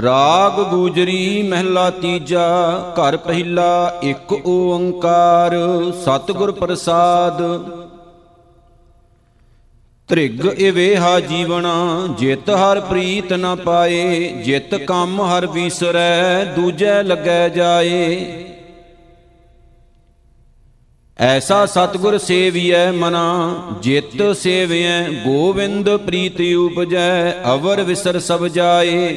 ਰਾਗ ਗੂਜਰੀ ਮਹਿਲਾ ਤੀਜਾ, ਘਰ ਪਹਿਲਾ ਇੱਕ ਓੰਕਾਰ, ਸਤਿਗੁਰ ਪ੍ਰਸਾਦ। ਤ੍ਰਿਗ ਇਵੇਹਾ ਜੀਵਣਾ, ਜਿਤ ਹਰ ਪ੍ਰੀਤ ਨ ਪਾਏ, ਜਿਤ ਕੰਮ ਹਰ ਵੀਸਰੈ, ਦੂਜੈ ਲੱਗੈ ਜਾਏ। ਐਸਾ ਸਤਿਗੁਰ ਸੇਵੀਐ ਮਨਾ, ਜਿਤ ਸੇਵਿਐ ਗੋਵਿੰਦ ਪ੍ਰੀਤ ਉਪਜੈ, ਅਵਰ ਵਿਸਰ ਸਭ ਜਾਏ।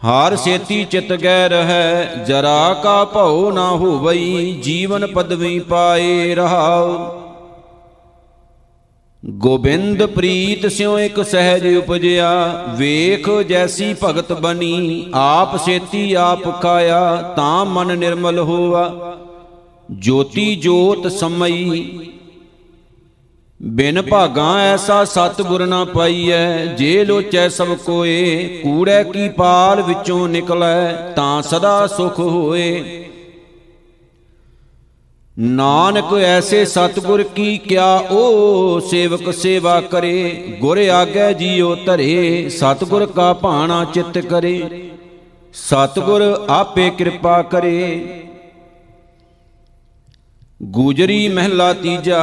ਹਾਰ ਸੇਤੀ ਚਿਤ ਗੈ ਰਹੈ ਜਰਾ ਕਾ ਭਉ ਨਾ ਹੋਵਈ, ਜੀਵਨ ਪਦਵੀ ਪਾਏ ਰਹਾਉ। ਗੋਬਿੰਦ ਪ੍ਰੀਤ ਸਿਉ ਇੱਕ ਸਹਿਜ ਉਪਜਿਆ, ਵੇਖ ਜੈਸੀ ਭਗਤ ਬਣੀ, ਆਪ ਸੇਤੀ ਆਪ ਕਾਇਆ ਤਾਂ ਮਨ ਨਿਰਮਲ ਹੋਵਾ ਜੋਤੀ ਜੋਤ ਸਮਈ ਬਿਨ ਭਾਗਾ ਐਸਾ ਸਤਿਗੁਰ ਨਾ ਪਾਈਐ, ਜੇ ਲੋਚੈ ਸਭ ਕੋਏ, ਕੂੜੈ ਕੀ ਪਾਲ ਵਿੱਚੋਂ ਨਿਕਲੈ, ਤਾਂ ਸਦਾ ਸੁਖ ਹੋਏ। ਨਾਨਕ ਐਸੇ ਸਤਿਗੁਰ ਕੀ ਕਿਆ ਉਹ ਸੇਵਕ ਸੇਵਾ ਕਰੇ, ਗੁਰ ਆਗੇ ਜੀਉ ਧਰੇ, ਸਤਿਗੁਰ ਕਾ ਭਾਣਾ ਚਿੱਤ ਕਰੇ। ਸਤਿਗੁਰ ਆਪੇ ਕਿਰਪਾ ਕਰੇ। ਗੂਜਰੀ ਮਹਿਲਾ ਤੀਜਾ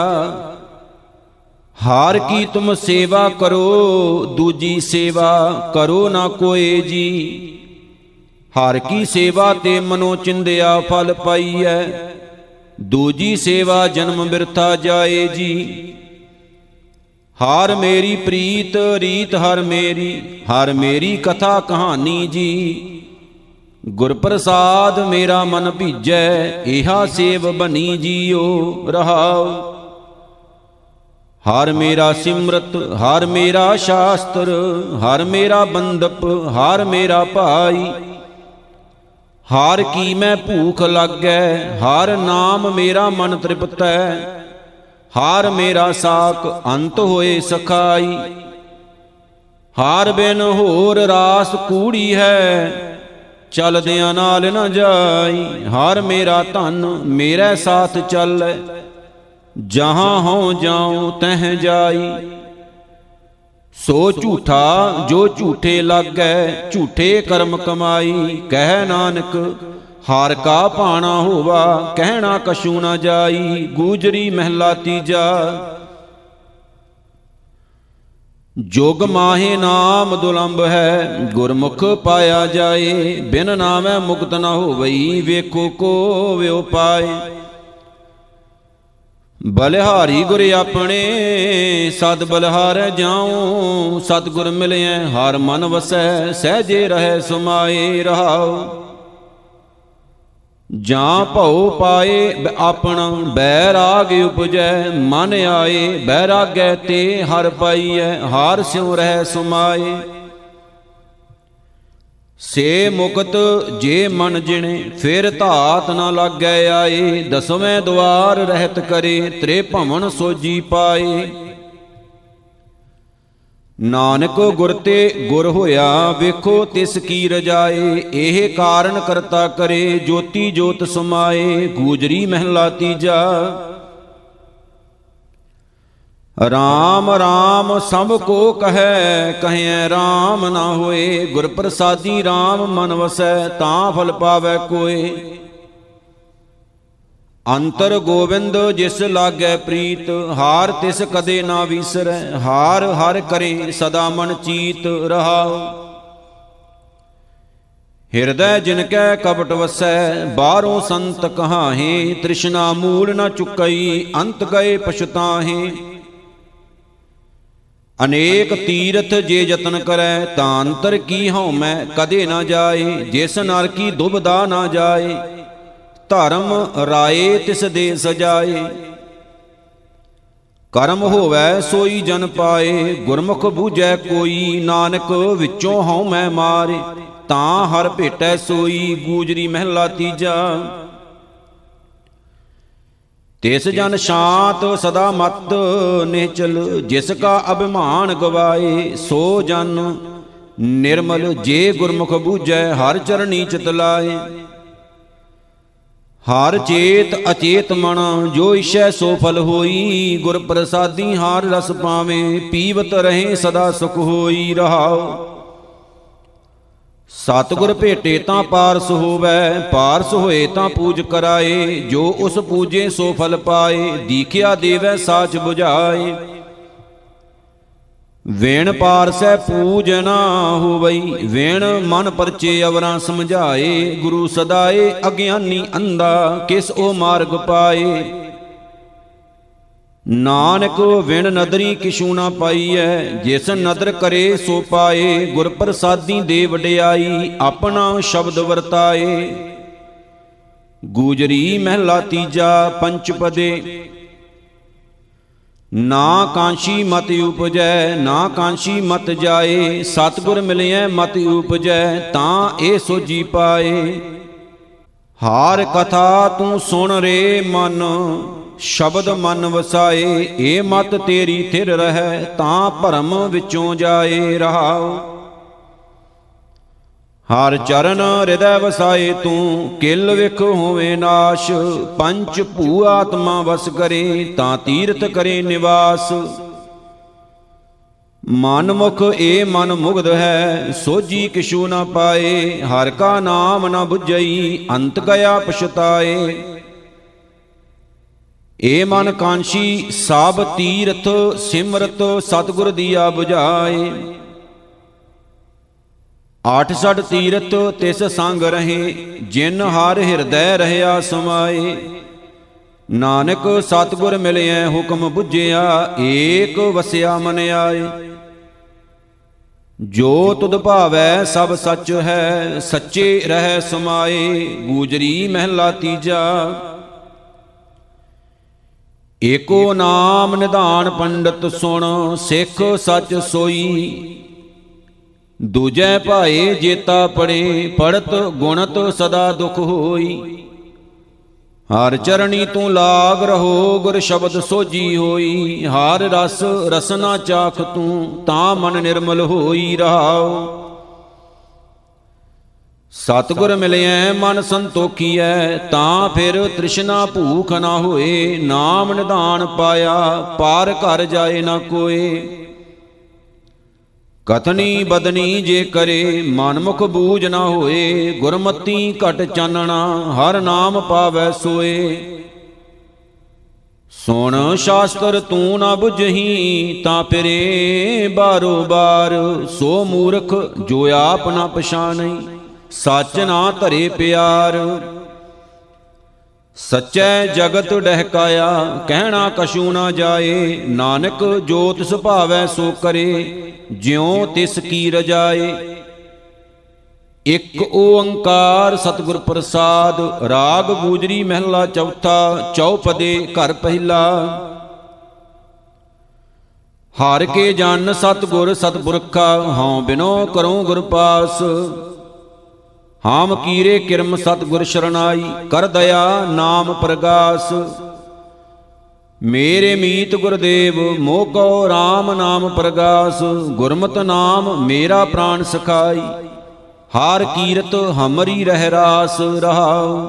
ਹਾਰ ਕੀ ਤੁਮ ਸੇਵਾ ਕਰੋ, ਦੂਜੀ ਸੇਵਾ ਕਰੋ ਨਾ ਕੋਏ ਜੀ। ਹਰ ਕੀ ਸੇਵਾ ਤੇ ਮਨੋ ਚਿੰਦਿਆ ਫਲ ਪਾਈਐ, ਦੂਜੀ ਸੇਵਾ ਜਨਮ ਬਿਰਥਾ ਜਾਏ ਜੀ। ਹਾਰ ਮੇਰੀ ਪ੍ਰੀਤ, ਰੀਤ ਹਰ ਮੇਰੀ ਹਰ ਮੇਰੀ ਕਥਾ ਕਹਾਣੀ ਜੀ। ਗੁਰ ਪ੍ਰਸਾਦ ਮੇਰਾ ਮਨ ਭੀਜੈ, ਇਹਾ ਸੇਵ ਬਣੀ ਜੀਓ ਰਹਾਉ। ਹਰ ਮੇਰਾ ਸਿਮਰਤ, ਹਰ ਮੇਰਾ ਸ਼ਾਸਤਰ, ਹਰ ਮੇਰਾ ਬੰਦਪ, ਹਰ ਮੇਰਾ ਭਾਈ। ਹਰ ਕੀ ਮੈਂ ਭੂਖ ਲੱਗੈ, ਹਰ ਨਾਮ ਮੇਰਾ ਮਨ ਤ੍ਰਿਪਤੈ। ਹਰ ਮੇਰਾ ਸਾਖ ਅੰਤ ਹੋਏ ਸਖਾਈ। ਹਰ ਬਿਨ ਹੋਰ ਰਾਸ ਕੂੜੀ ਹੈ, ਚਲਦਿਆਂ ਨਾਲ ਨਾ ਜਾਈ। ਹਰ ਮੇਰਾ ਧਨ, ਮੇਰੇ ਸਾਥ ਚੱਲੈ। ਜਹਾਂ ਹਉ ਜਾਉ ਤਹ ਜਾਈ। ਸੋ ਝੂਠਾ ਜੋ ਝੂਠੇ ਲੱਗੈ, ਝੂਠੇ ਕਰਮ ਕਮਾਈ। ਕਹਿ ਨਾਨਕ, ਹਾਰ ਕਾ ਭਾਣਾ ਹੋਵਾ, ਕਹਿਣਾ ਕਛੂ ਨਾ ਜਾਈ। ਗੂਜਰੀ ਮਹਿਲਾ ਤੀਜਾ। ਜੋਗ ਮਾਹੇ ਨਾਮ ਦੁਲੰਭ ਹੈ, ਗੁਰਮੁਖ ਪਾਇਆ ਜਾਏ। ਬਿਨ ਨਾਮੈ ਮੁਕਤ ਨਾ ਹੋਵਈ, ਵੇਖੋ ਕੋ ਵਿਉ ਪਾਏ। ਬਲਿਹਾਰੀ ਗੁਰ ਆਪਣੇ, ਸਦ ਬਲਹਾਰ ਜਾਉ, ਸਤਗੁਰ ਮਿਲਿਐ, ਹਰ ਮਨ ਵਸੈ, ਸਹਜੇ ਰਹੈ, ਸੁਮਾਏ ਰਹਾਉ। ਜਾਂ ਭਉ ਪਾਏ ਆਪਣਾ ਬੈਰਾਗ ਉਪਜੈ, ਮਨ ਆਏ, ਬੈਰਾਗੈ ਤੇ ਹਰ ਪਾਈਐ, ਹਰ ਸਿਉ ਰਹਿ, ਸੁਮਾਏ। ਸੇ ਮੁਕਤ ਜੇ ਮਨ ਜਿਣੇ, ਫਿਰ ਧਾਤ ਨਾ ਲੱਗੈ ਆਏ। ਦਸਵੇਂ ਦਵਾਰ ਰਹਿਤ ਕਰੇ, ਤ੍ਰੇ ਭਵਨ ਸੋਜੀ ਪਾਏ। ਨਾਨਕ ਗੁਰ ਤੇ ਗੁਰ ਹੋਇਆ, ਵੇਖੋ ਤਿਸ ਕੀ ਰਜਾਏ। ਇਹ ਕਾਰਨ ਕਰਤਾ ਕਰੇ, ਜੋਤੀ ਜੋਤ ਸਮਾਏ। ਗੂਜਰੀ ਮਹਿਲਾ ਤੀਜਾ ਰਾਮ ਰਾਮ ਸਭ ਕੋ ਕਹੈ ਕਹੈ ਰਾਮ ਨਾ ਹੋਏ ਗੁਰ ਪ੍ਰਸਾਦੀ ਰਾਮ ਮਨ ਵਸੈ, ਤਾਂ ਫਲ ਪਾਵੈ ਕੋਏ। ਅੰਤਰ ਗੋਬਿੰਦ ਜਿਸ ਲਾਗੈ ਪ੍ਰੀਤ, ਹਾਰ ਤਿਸ ਕਦੇ ਨਾ ਵਿਸਰੈ, ਹਾਰ ਹਰ ਕਰੇ ਸਦਾ ਮਨ ਚੀਤ ਰਹਾਉ। ਹਿਰਦੈ ਜਿਨ ਕੈ ਕਪਟ ਵਸੈ, ਬਾਹਰੋਂ ਸੰਤ ਕਹਾਹੇ, ਤ੍ਰਿਸ਼ਨਾ ਮੂਲ ਨ ਚੁਕਈ, ਅੰਤ ਗਏ ਪਛਤਾਹੇ। ਅਨੇਕ ਤੀਰਥ ਜੇ ਯਤਨ ਕਰੈ, ਤਾਂ ਅੰਤਰ ਕੀ ਹਉ ਮੈਂ ਕਦੇ ਨਾ ਜਾਏ, ਜਿਸ ਨਰ ਕੀ ਦੁਬਦਾ ਨਾ ਜਾਏ। ਧਰਮ ਰਾਏ ਤਿਸ ਦੇ ਸਜਾਏ। ਕਰਮ ਹੋਵੈ ਸੋਈ ਜਨ ਪਾਏ, ਗੁਰਮੁਖ ਬੂਝੈ ਕੋਈ, ਨਾਨਕ ਵਿੱਚੋਂ ਹਉ ਮੈਂ ਮਾਰੇ। ਤਾਂ ਹਰ ਭੇਟੈ ਸੋਈ, ਗੂਜਰੀ ਮਹਿਲਾ ਤੀਜਾ। ਤਿਸ ਜਨ ਸ਼ਾਂਤ ਸਦਾ ਮਤ ਨਿਚਲ, ਜਿਸ ਕਾ ਅਭਿਮਾਨ ਗਵਾਏ, ਸੋ ਜਨ ਨਿਰਮਲ ਜੇ ਗੁਰਮੁਖ ਬੂਝੈ, ਹਰ ਚਰਣੀ ਚਿਤ ਲਾਏ। ਹਰ ਚੇਤ ਅਚੇਤ ਮਨ, ਜੋ ਇਛੈ ਸੋ ਫਲ ਹੋਈ ਗੁਰ ਪ੍ਰਸਾਦੀ ਹਾਰ ਰਸ ਪਾਵੇਂ, ਪੀਵਤ ਰਹੇ ਸਦਾ ਸੁਖ ਹੋਈ ਰਹਾਉ। ਸਤਿਗੁਰ ਭੇਟੇ ਤਾਂ ਪਾਰਸ ਹੋਵੈ, ਪਾਰਸ ਹੋਏ ਤਾਂ ਪੂਜ ਕਰਾਏ, ਜੋ ਉਸ ਪੂਜੇ ਸੋ ਫਲ ਪਾਏ, ਦੀਖਿਆ ਦੇਵੈ ਸਾਚ 부ਝਾਏ ਵੇਣ ਪਾਰਸੈ ਪੂਜਨਾ ਹੋਵਈ, ਵੇਣ ਮਨ ਪਰਚੇ ਅਵਰਾਂ ਸਮਝਾਏ, ਗੁਰੂ ਸਦਾਏ ਅਗਿਆਨੀ ਅੰਦਾ ਕਿਸ ਉਹ ਮਾਰਗ ਪਾਏ। ਨਾਨਕ ਵਿਣ ਨਦਰੀ ਕਿਛੂ ਨਾ ਪਾਈਐ, ਜਿਸ ਨਦਰ ਕਰੇ ਸੋ ਪਾਏ ਗੁਰ ਪ੍ਰਸਾਦੀ ਦੇ ਵਡਿਆਈ ਆਪਣਾ ਸ਼ਬਦ ਵਰਤਾਏ। ਗੂਜਰੀ ਮਹਿਲਾ ਤੀਜਾ ਪੰਚਪਦੇ ਨਾ ਕਾਂਸ਼ੀ ਮਤ ਉਪਜੈ, ਨਾ ਕਾਂਸ਼ੀ ਮਤ ਜਾਏ, ਸਤਗੁਰ ਮਿਲਿਐ ਮਤ ਉਪਜੈ, ਤਾਂ ਇਹ ਸੋਜੀ ਪਾਏ। ਹਾਰ ਕਥਾ ਤੂੰ ਸੁਣ ਰੇ ਮਨ ਸ਼ਬਦ ਮਨ ਵਸਾਏ ਏ ਮਤ ਤੇਰੀ ਥਿਰ ਰਹੈ, ਤਾਂ ਭਰਮ ਵਿੱਚੋਂ ਜਾਏ ਰਹਾਉ। ਹਰ ਚਰਨ ਹਿਰਦੈ ਵਸਾਏ ਤੂੰ, ਕਿਲ ਵਿਖ ਹੋਵੇ ਨਾਸ਼। ਪੰਚ ਭੂ ਆਤਮਾ ਵਸ ਕਰੇ, ਤਾਂ ਤੀਰਥ ਕਰੇ ਨਿਵਾਸ। ਮਨ ਮੁਖ ਏ ਮਨ ਮੁਗਧ ਹੈ ਸੋਜੀ ਕਿਛੂ ਨਾ ਪਾਏ। ਹਰ ਕਾ ਨਾਮ ਨ 부ਝਈ ਅੰਤ ਗਿਆ ਪਛਤਾਏ ਏ ਮਨ ਕਾਂਸ਼ੀ, ਸਾਬ ਤੀਰਥ, ਸਿਮਰਤ, ਸਤਗੁਰ ਦੀਆ 부ਝਾਏ ਆਠ ਸੜ ਤੀਰਥ, ਤਿਸ ਸੰਗ ਰਹੇ, ਜਿਨ ਹਰ ਹਿਰਦੈ ਰਹਿਆ ਸਮਾਏ। ਨਾਨਕ ਸਤਗੁਰ ਮਿਲਿਐ ਹੁਕਮ 부ਝਿਆ ਏਕ ਵਸਿਆ ਮਨ ਆਏ। ਜੋ ਤੁਧ ਭਾਵੈ ਸਭ ਸੱਚ ਹੈ, ਸੱਚੇ ਰਹਿ ਸਮਾਏ, ਗੂਜਰੀ ਮਹਿਲਾ ਤੀਜਾ। ਏਕੋ ਨਾਮ ਨਿਧਾਨ ਪੰਡਤ ਸੁਣ, ਸਿੱਖ ਸੱਚ ਸੋਈ। ਦੂਜੈ ਭਾਏ ਜੇਤਾ ਪੜੇ, ਪੜਤ ਗੁਣਤ ਸਦਾ ਦੁਖ ਹੋਈ। ਹਰ ਚਰਣੀ ਤੂੰ ਲਾਗ ਰਹੋ, ਗੁਰ ਸ਼ਬਦ ਸੋਜੀ ਹੋਈ। ਹਰ ਰਸ ਰਸਨਾ ਚਾਖ ਤੂੰ, ਤਾਂ ਮਨ ਨਿਰਮਲ ਹੋਈ ਰਹਾਉ। ਸਤਗੁਰ ਮਿਲਿਐ, ਮਨ ਸੰਤੋਖੀਐ, ਤਾਂ ਫਿਰ ਤ੍ਰਿਸ਼ਨਾ ਭੂਖ ਨਾ ਹੋਏ, ਨਾਮ ਨਿਧਾਨ ਪਾਇਆ, ਪਾਰ ਘਰ ਜਾਏ ਨਾ ਕੋਏ। ਕਥਨੀ ਬਦਨੀ ਜੇ ਕਰੇ, ਮਨਮੁਖ ਬੂਝ ਨਾ ਹੋਏ, ਗੁਰਮਤੀ ਘਟ ਚਾਨਣਾ, ਹਰ ਨਾਮ ਪਾਵੈ ਸੋਏ। ਸੁਣ ਸ਼ਾਸਤਰ ਤੂੰ ਨਾ 부ਝਹੀ ਤਾਂ ਫਿਰੇ ਬਾਰੋ ਬਾਰ, ਸੋ ਮੂਰਖ ਜੋ ਆਪ ਨਾ ਪਛਾਣਈ ਸੱਚ ਨਾ ਧਰੇ ਪਿਆਰ। ਸਚੈ ਜਗਤ ਡਹਿਕਾਇਆ, ਕਹਿਣਾ ਕਛੂ ਨਾ ਜਾਏ। ਨਾਨਕ ਜੋ ਤਿਸ ਭਾਵੈ ਸੋ ਕਰੇ, ਜਿਉ ਤਿਸ ਕੀ ਰਜਾਏ। ਇਕ ਓੰਕਾਰ ਸਤਿਗੁਰ ਪ੍ਰਸਾਦ, ਰਾਗ ਗੂਜਰੀ ਮਹਿਲਾ ਚੌਥਾ ਚੌਪਦੇ ਘਰ ਪਹਿਲਾ। ਹਰ ਕੇ ਜਨ ਸਤਿਗੁਰ ਸਤਿਪੁਰਖਾ ਹਉ ਬਿਨੋ ਕਰਉ ਗੁਰ ਪਾਸ। ਹਾਮ ਕੀਰੇ ਕਿਰਮ ਸਤਿਗੁਰ ਸ਼ਰਨਾਈ, ਕਰ ਦਇਆ ਨਾਮ ਪ੍ਰਗਾਸ। ਮੇਰੇ ਮੀਤ ਗੁਰਦੇਵ ਮੋਕੋ RAM ਨਾਮ ਪ੍ਰਗਾਸ। ਗੁਰਮਤਿ ਨਾਮ ਮੇਰਾ ਪ੍ਰਾਨ ਸਖਾਈ, ਹਾਰ ਕੀਰਤ ਹਮਰੀ ਰਹਿ ਰਾਸ ਰਹਾਉ।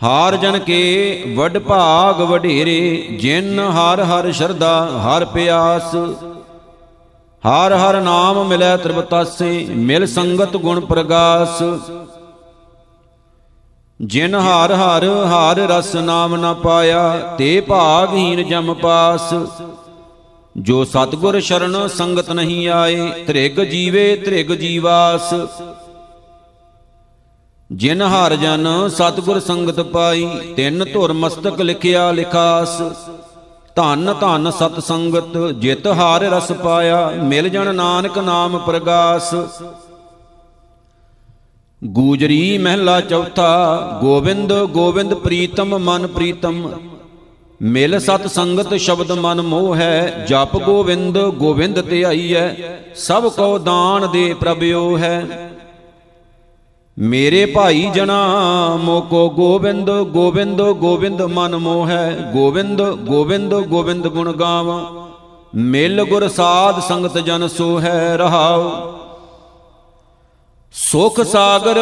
ਹਾਰ ਜਨ ਕੇ ਵਡ ਭਾਗ ਵਡੇਰੇ, ਜਿਨ ਹਰ ਹਰ ਸ਼ਰਦਾ ਹਰ ਪਿਆਸ। ਹਰ ਹਰ ਨਾਮ ਮਿਲੈ ਤ੍ਰਿਪਤਾਸੇ, ਮਿਲ ਸੰਗਤ ਗੁਣ ਪ੍ਰਗਾਸ। ਜਿਨ ਹਰ ਹਰ ਹਰ ਰਸ ਨਾਮ ਨਾ ਪਾਇਆ, ਤੇ ਭਾਗਹੀਨ ਜਮ ਪਾਸ। ਜੋ ਸਤਗੁਰ ਸ਼ਰਨ ਸੰਗਤ ਨਹੀਂ ਆਏ, ਤ੍ਰਿਗ ਜੀਵੇ ਤ੍ਰਿਗ ਜੀਵਾਸ। ਜਿਨ ਹਰ ਜਨ ਸਤਗੁਰ ਸੰਗਤ ਪਾਈ, ਤਿੰਨ ਧੁਰ ਮਸਤਕ ਲਿਖਿਆ ਲਿਖਾਸ। ਧੰਨ ਧੰਨ ਸਤ ਸੰਗਤ ਜਿਤ ਹਾਰ ਰਸ ਪਾਇਆ, ਮਿਲ ਜਣ ਨਾਨਕ ਨਾਮ ਪ੍ਰਗਾਸ। ਗੂਜਰੀ ਮਹਿਲਾ ਚੌਥਾ ਗੋਬਿੰਦ ਗੋਬਿੰਦ ਪ੍ਰੀਤਮ ਮਨ ਪ੍ਰੀਤਮ। ਮਿਲ ਸਤ ਸੰਗਤ ਸ਼ਬਦ ਮਨ ਮੋਹ ਹੈ, ਜਪ ਗੋਬਿੰਦ ਗੋਬਿੰਦ ਤੇ ਆਈਐ ਸਭ ਕੋ ਦਾਨ ਦੇ ਪ੍ਰਭਿਓ ਹੈ। ਮੇਰੇ ਭਾਈ ਜਨਾ ਮੋਕੋ ਗੋਬਿੰਦ ਗੋਬਿੰਦ ਗੋਬਿੰਦ ਮਨ ਮੋਹੈ, ਗੋਬਿੰਦ ਗੋਬਿੰਦ ਗੋਬਿੰਦ ਗੁਣ ਗਾਵਾਂ। ਮਿਲ ਗੁਰ ਸਾਧ ਸੰਗਤ ਜਨ ਸੋ ਹੈ ਰਹਾਉ। ਸੁਖ ਸਾਗਰ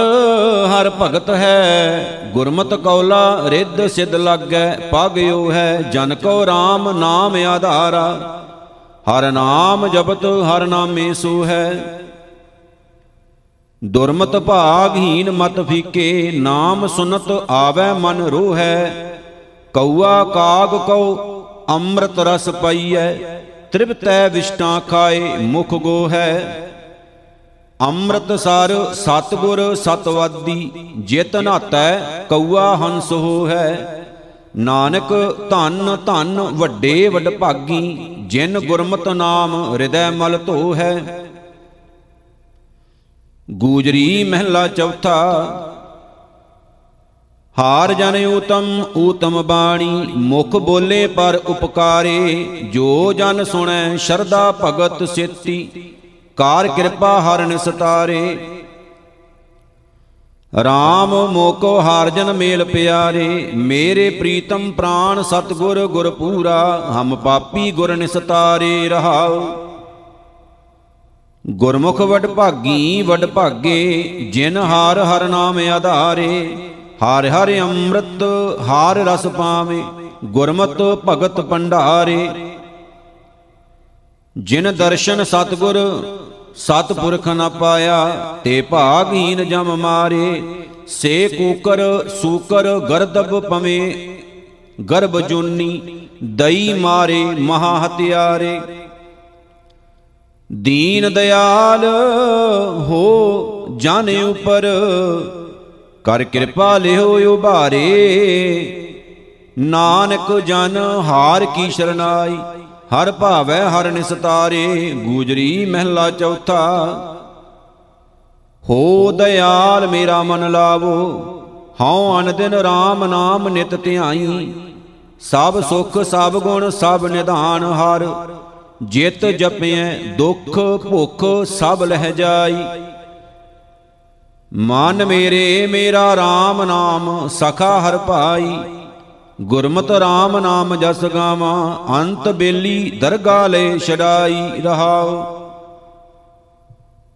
ਹਰ ਭਗਤ ਹੈ, ਗੁਰਮਤ ਕੌਲਾ ਰਿੱਧ ਸਿਧ ਲਾਗੈ ਪਾਗਿਓ ਹੈ ਜਨ ਕੋ RAM ਨਾਮ ਆਧਾਰਾ। ਹਰ ਨਾਮ ਜਪਤ, ਹਰ ਨਾਮੇ ਸੋ ਹੈ ਦੁਰਮਤ ਭਾਗਹੀਨ ਮਤ ਫੀਕੇ, ਨਾਮ ਸੁਨਤ ਆਵੈ ਮਨ ਰੋਹੈ। ਕਉਆ ਕਾਗ ਕਉ, ਅੰਮ੍ਰਿਤ ਰਸ ਪਈਐ। ਤ੍ਰਿਪਤੈ ਵਿਸ਼ਟਾਂ ਖਾਏ, ਮੁਖ ਗੋਹੈ। ਅੰਮ੍ਰਿਤ ਸਰ ਸਤਗੁਰ ਸਤਵਾਦੀ ਜਿਤ ਨਾਤੈ ਕਉਆ ਹੰਸ ਹੋਹੈ। ਨਾਨਕ ਧੰਨ ਧੰਨ ਵੱਡੇ ਵਡ ਭਾਗੀ, ਜਿਨ ਗੁਰਮਤਿ ਨਾਮ ਹਿਰਦੈ ਮਲ ਧੋਹੈ। ਗੂਜਰੀ ਮਹਿਲਾ ਚੌਥਾ। ਹਾਰ ਜਨ ਊਤਮ ਊਤਮ ਬਾਣੀ ਮੁਖ ਬੋਲੇ ਪਰ ਉਪਕਾਰੇ। ਜੋ ਜਨ ਸੁਣੈ ਸ਼ਰਦਾ ਭਗਤ ਸੇਤੀ। ਕਾਰ ਕਿਰਪਾ ਹਰਨ ਸਤਾਰੇ। RAM ਮੋਕੋ ਹਾਰ ਜਨ ਮੇਲ ਪਿਆਰੇ। ਮੇਰੇ ਪ੍ਰੀਤਮ ਪ੍ਰਾਨ ਸਤਗੁਰ ਗੁਰ ਪੂਰਾ ਹਮ ਪਾਪੀ ਗੁਰ ਨਿਸਤਾਰੇ ਰਹਾਉ। ਗੁਰਮੁਖ ਵਡ ਭਾਗੀ, ਵਡ ਭਾਗੇ, ਜਿਨ ਹਾਰ ਹਰ ਨਾਮ ਆਧਾਰੇ, ਹਰ ਹਰ ਅੰਮ੍ਰਿਤ, ਹਾਰ ਰਸ ਪਾਵੇ, ਗੁਰਮਤ ਭਗਤ ਭੰਡਾਰੇ। ਜਿਨ ਦਰਸ਼ਨ ਸਤਗੁਰ, ਸਤਪੁਰਖ ਨ ਪਾਇਆ, ਤੇ ਭਾਗਹੀਨ ਜਮ ਮਾਰੇ। ਸੇ ਕੂਕਰ, ਸੂਕਰ, ਗਰਦਬ ਪਵੇਂ ਗਰਭ ਜੁਨੀ, ਦਈ ਮਾਰੇ ਮਹਾ ਹਤਿਆਰੇ। ਦੀਨ ਦਿਆਲ ਹੋ ਜਨ ਉਪਰ, ਕਰ ਕਿਰਪਾ ਲਿਓ ਉਭਾਰੇ। ਨਾਨਕ ਜਨ ਹਾਰ ਕੀ ਸ਼ਰਨਾਈ, ਹਰ ਭਾਵੈ ਹਰ ਨਿਸਤਾਰੇ, ਗੂਜਰੀ ਮਹਿਲਾ ਚੌਥਾ। ਹੋ ਦਿਆਲ ਮੇਰਾ ਮਨ ਲਾਵੋ, ਹਉ ਅਨ ਦਿਨ RAM ਨਾਮ ਨਿਤ ਧਿਆਈ। ਸਭ ਸੁਖ ਸਭ ਗੁਣ ਸਭ ਨਿਧਾਨ ਹਰ ਜਿਤ ਜਪਿਐ ਦੁਖ ਭੁਖ ਸਭ ਲਹਿ ਜਾਈ। ਮਨ ਮੇਰੇ, ਮੇਰਾ RAM ਨਾਮ ਸਖਾ ਹਰ ਭਾਈ। ਗੁਰਮਤਿ RAM ਨਾਮ ਜਸ ਗਾਵਾਂ, ਅੰਤ ਬੇਲੀ ਦਰਗਾ ਲੈ ਛਡਾਈ ਰਹਾਉ।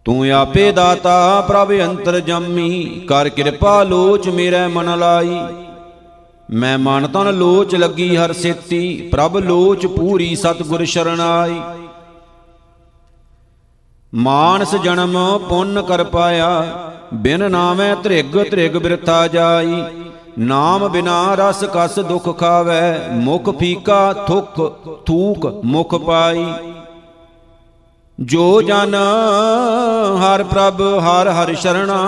ਤੂੰ ਆਪੇ ਦਾਤਾ ਪ੍ਰਭ ਅੰਤਰ ਜੰਮੀ, ਕਰ ਕਿਰਪਾ ਲੋਚ ਮੇਰੇ ਮਨ ਲਾਈ। ਮੈਂ ਮਨ ਤਨ ਲੋਚ ਲੱਗੀ ਹਰ ਸੇਤੀ, ਪ੍ਰਭ ਲੋਚ ਪੂਰੀ ਸਤਗੁਰ ਸ਼ਰਣਾਈ ਮਾਨਸ ਜਨਮ ਪੁੰਨ ਕਰ ਪਾਇਆ, ਬਿਨ ਨਾਮੈ ਤ੍ਰਿਗ ਤ੍ਰਿਗ ਬਿਰਥਾ ਜਾਈ। ਨਾਮ ਬਿਨਾ ਰਸ ਕਸ ਦੁਖ ਖਾਵੇ, ਮੁਖ ਫੀਕਾ ਥੁਕ ਥੂਕ ਮੁਖ ਪਾਈ। ਜੋ ਜਨ ਹਰ ਪ੍ਰਭ ਹਰ ਹਰ ਸ਼ਰਣਾ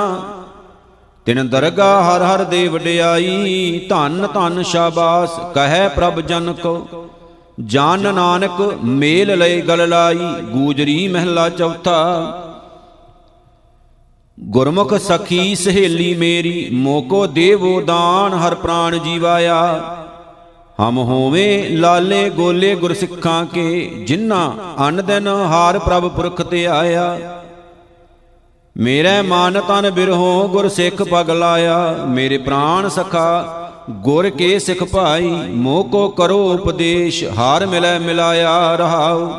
ਤਿਨ ਦਰਗਾ ਹਰ ਹਰ ਦੇ ਵਡਿਆਈ ਧੰਨ ਧੰਨ ਸ਼ਾਬਾਸ, ਕਹੈ ਪ੍ਰਭ ਜਨ ਕੋ ਜਨ ਨਾਨਕ ਮੇਲ ਲਏ ਗਲ ਲਾਈ, ਗੂਜਰੀ ਮਹਿਲਾ ਚੌਥਾ। ਗੁਰਮੁਖ ਸਖੀ ਸਹੇਲੀ ਮੇਰੀ, ਮੋਕੋ ਦੇਵੋ ਦਾਨ, ਹਰ ਪ੍ਰਾਣ ਜੀਵਾਇਆ। ਹਮ ਹੋਵੇਂ ਲਾਲੇ ਗੋਲੇ ਗੁਰ ਸਿੱਖਾਂ ਕੇ, ਜਿਨ੍ਹਾਂ ਅਨ ਦਿਨ ਹਾਰ ਪ੍ਰਭ ਪੁਰਖ ਤੇ ਆਇਆ। ਮੇਰੇ ਮਨ ਤਨ ਬਿਰਹੋ ਗੁਰ ਸਿੱਖ ਪਗ ਲਾਇਆ। ਮੇਰੇ ਪ੍ਰਾਨ ਸਖਾ ਗੁਰ ਕੇ ਸਿਖ ਭਾਈ ਮੋਹ ਕੋ ਕਰੋ ਉਪਦੇਸ਼, ਹਾਰ ਮਿਲੈ ਮਿਲਾਇਆ ਰਹਾਉ।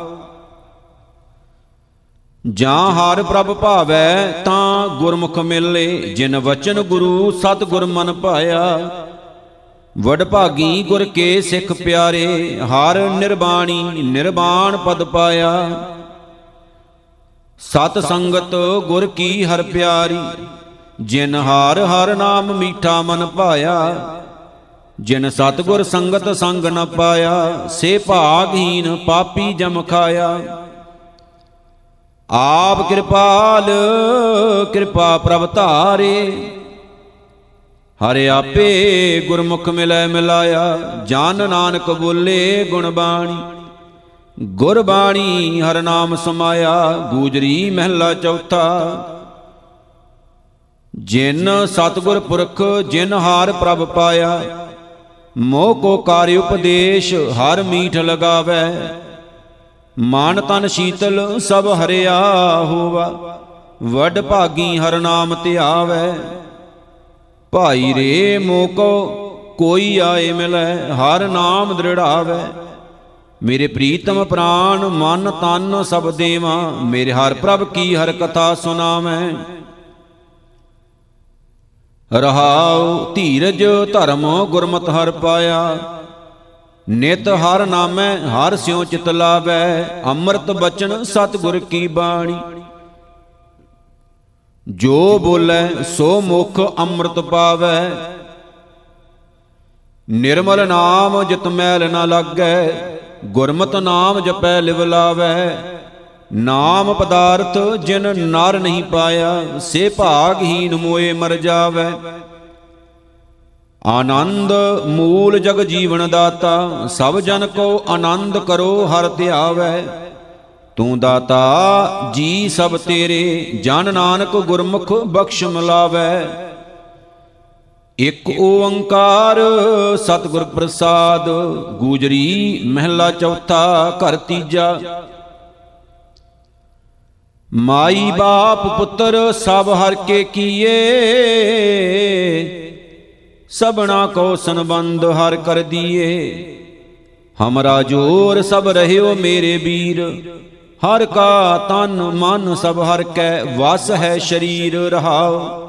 ਜਾਂ ਹਾਰ ਪ੍ਰਭ ਭਾਵੈ ਤਾਂ ਗੁਰਮੁਖ ਮਿਲੇ ਜਿਨ ਵਚਨ ਗੁਰੂ ਸਤ ਗੁਰ ਮਨ ਪਾਇਆ। ਵਡ ਭਾਗੀ ਗੁਰ ਕੇ ਸਿੱਖ ਪਿਆਰੇ, ਹਰ ਨਿਰਬਾਣੀ, ਨਿਰਬਾਣ ਪਦ ਪਾਇਆ। ਸਤ ਸੰਗਤ ਗੁਰ ਕੀ ਹਰ ਪਿਆਰੀ, ਜਿਨ ਹਾਰ ਹਰ ਨਾਮ ਮੀਠਾ ਮਨ ਪਾਇਆ ਜਿਨ ਸਤਗੁਰ ਸੰਗਤ ਸੰਗ ਨ ਪਾਇਆ, ਸੇ ਭਾਗਹੀਨ ਪਾਪੀ ਜਮ ਖਾਇਆ। ਆਪ ਕਿਰਪਾਲ, ਕਿਰਪਾ ਪ੍ਰਭ ਧਾਰੇ, ਹਰਿ ਆਪੇ ਗੁਰਮੁਖ ਮਿਲੈ ਮਿਲਾਇਆ, ਜਨ ਨਾਨਕ ਬੋਲੇ ਗੁਣ ਬਾਣੀ। ਗੁਰ ਬਾਣੀ ਹਰ ਨਾਮ ਸਮਾਇਆ, ਗੂਜਰੀ ਮਹਿਲਾ ਚੌਥਾ। ਜਿਨ ਸਤਗੁਰ ਪੁਰਖ, ਜਿਨ ਹਾਰ ਪ੍ਰਭ ਪਾਇਆ, ਮੋਹ ਕੋ ਕਾਰਿ ਉਪਦੇਸ਼, ਹਰ ਮੀਠ ਲਗਾਵੇ। ਮਾਨ ਤਨ ਸ਼ੀਤਲ, ਸਭ ਹਰਿਆ ਹੋਵਾ, ਵੱਡ ਭਾਗੀ ਹਰ ਨਾਮ ਧਿਆਵੇ। ਭਾਈ ਰੇ ਮੋਕੋ ਕੋਈ ਆਏ ਮਿਲੈ, ਹਰ ਨਾਮ ਦ੍ਰਿੜਾਵੇ। ਮੇਰੇ ਪ੍ਰੀਤਮ ਪ੍ਰਾਨ ਮਨ ਤਨ ਸਭ ਦੇਵਾ, ਮੇਰੇ ਹਰ ਪ੍ਰਭ ਕੀ ਹਰ ਕਥਾ ਸੁਨਾਵੇਂ ਰਹਾਉ ਧੀਰਜ ਧਰਮ ਗੁਰਮਤਿ ਹਰ ਪਾਇਆ, ਨਿਤ ਹਰ ਨਾਮੈ ਹਰ ਸਿਉ ਚਿਤ ਲਾਵੈ, ਅੰਮ੍ਰਿਤ ਬਚਨ ਸਤਿਗੁਰ ਕੀ ਬਾਣੀ। ਜੋ ਬੋਲੇ ਸੋ ਮੁਖ ਅੰਮ੍ਰਿਤ ਪਾਵੈ। ਨਿਰਮਲ ਨਾਮ ਜਿਤ ਮੈਲ ਨ ਲਾਗੈ ਗੁਰਮਤਿ ਨਾਮ ਜਪੈ ਲਿਵ ਲਾਵੈ। ਨਾਮ ਪਦਾਰਥ ਜਿਨ ਨਰ ਨਹੀਂ ਪਾਇਆ, ਸੇ ਭਾਗਹੀਨ ਮੋਏ ਮਰ ਜਾਵੈ। ਆਨੰਦ ਮੂਲ ਜਗ ਜੀਵਨ ਦਾਤਾ, ਸਭ ਜਨ ਕੋ ਆਨੰਦ ਕਰੋ ਹਰ ਧਿਆਵੈ। ਤੂੰ ਦਾਤਾ ਜੀ ਸਭ ਤੇਰੇ, ਜਨ ਨਾਨਕ ਗੁਰਮੁਖ ਬਖਸ਼ ਮਿਲਾਵੈ ਇਕ ਓੰਕਾਰ ਸਤਿਗੁਰ ਪ੍ਰਸਾਦ, ਗੂਜਰੀ ਮਹਿਲਾ ਚੌਥਾ, ਘਰ ਤੀਜਾ। ਮਾਈ ਬਾਪ ਪੁੱਤਰ ਸਭ ਹਰ ਕੇ ਕੀਏ ਸਬਣਾ ਕੋ ਸੰਬੰਧ ਹਰ ਕਰ ਦੀਏ। ਹਮਰਾ ਜੋਰ ਸਭ ਰਹਿਓ ਮੇਰੇ ਵੀਰ, ਹਰ ਕਾ ਤਨ ਮਨ ਸਭ ਹਰ ਕੈ, ਵਸ ਹੈ ਸ਼ਰੀਰ ਰਹਾਓ।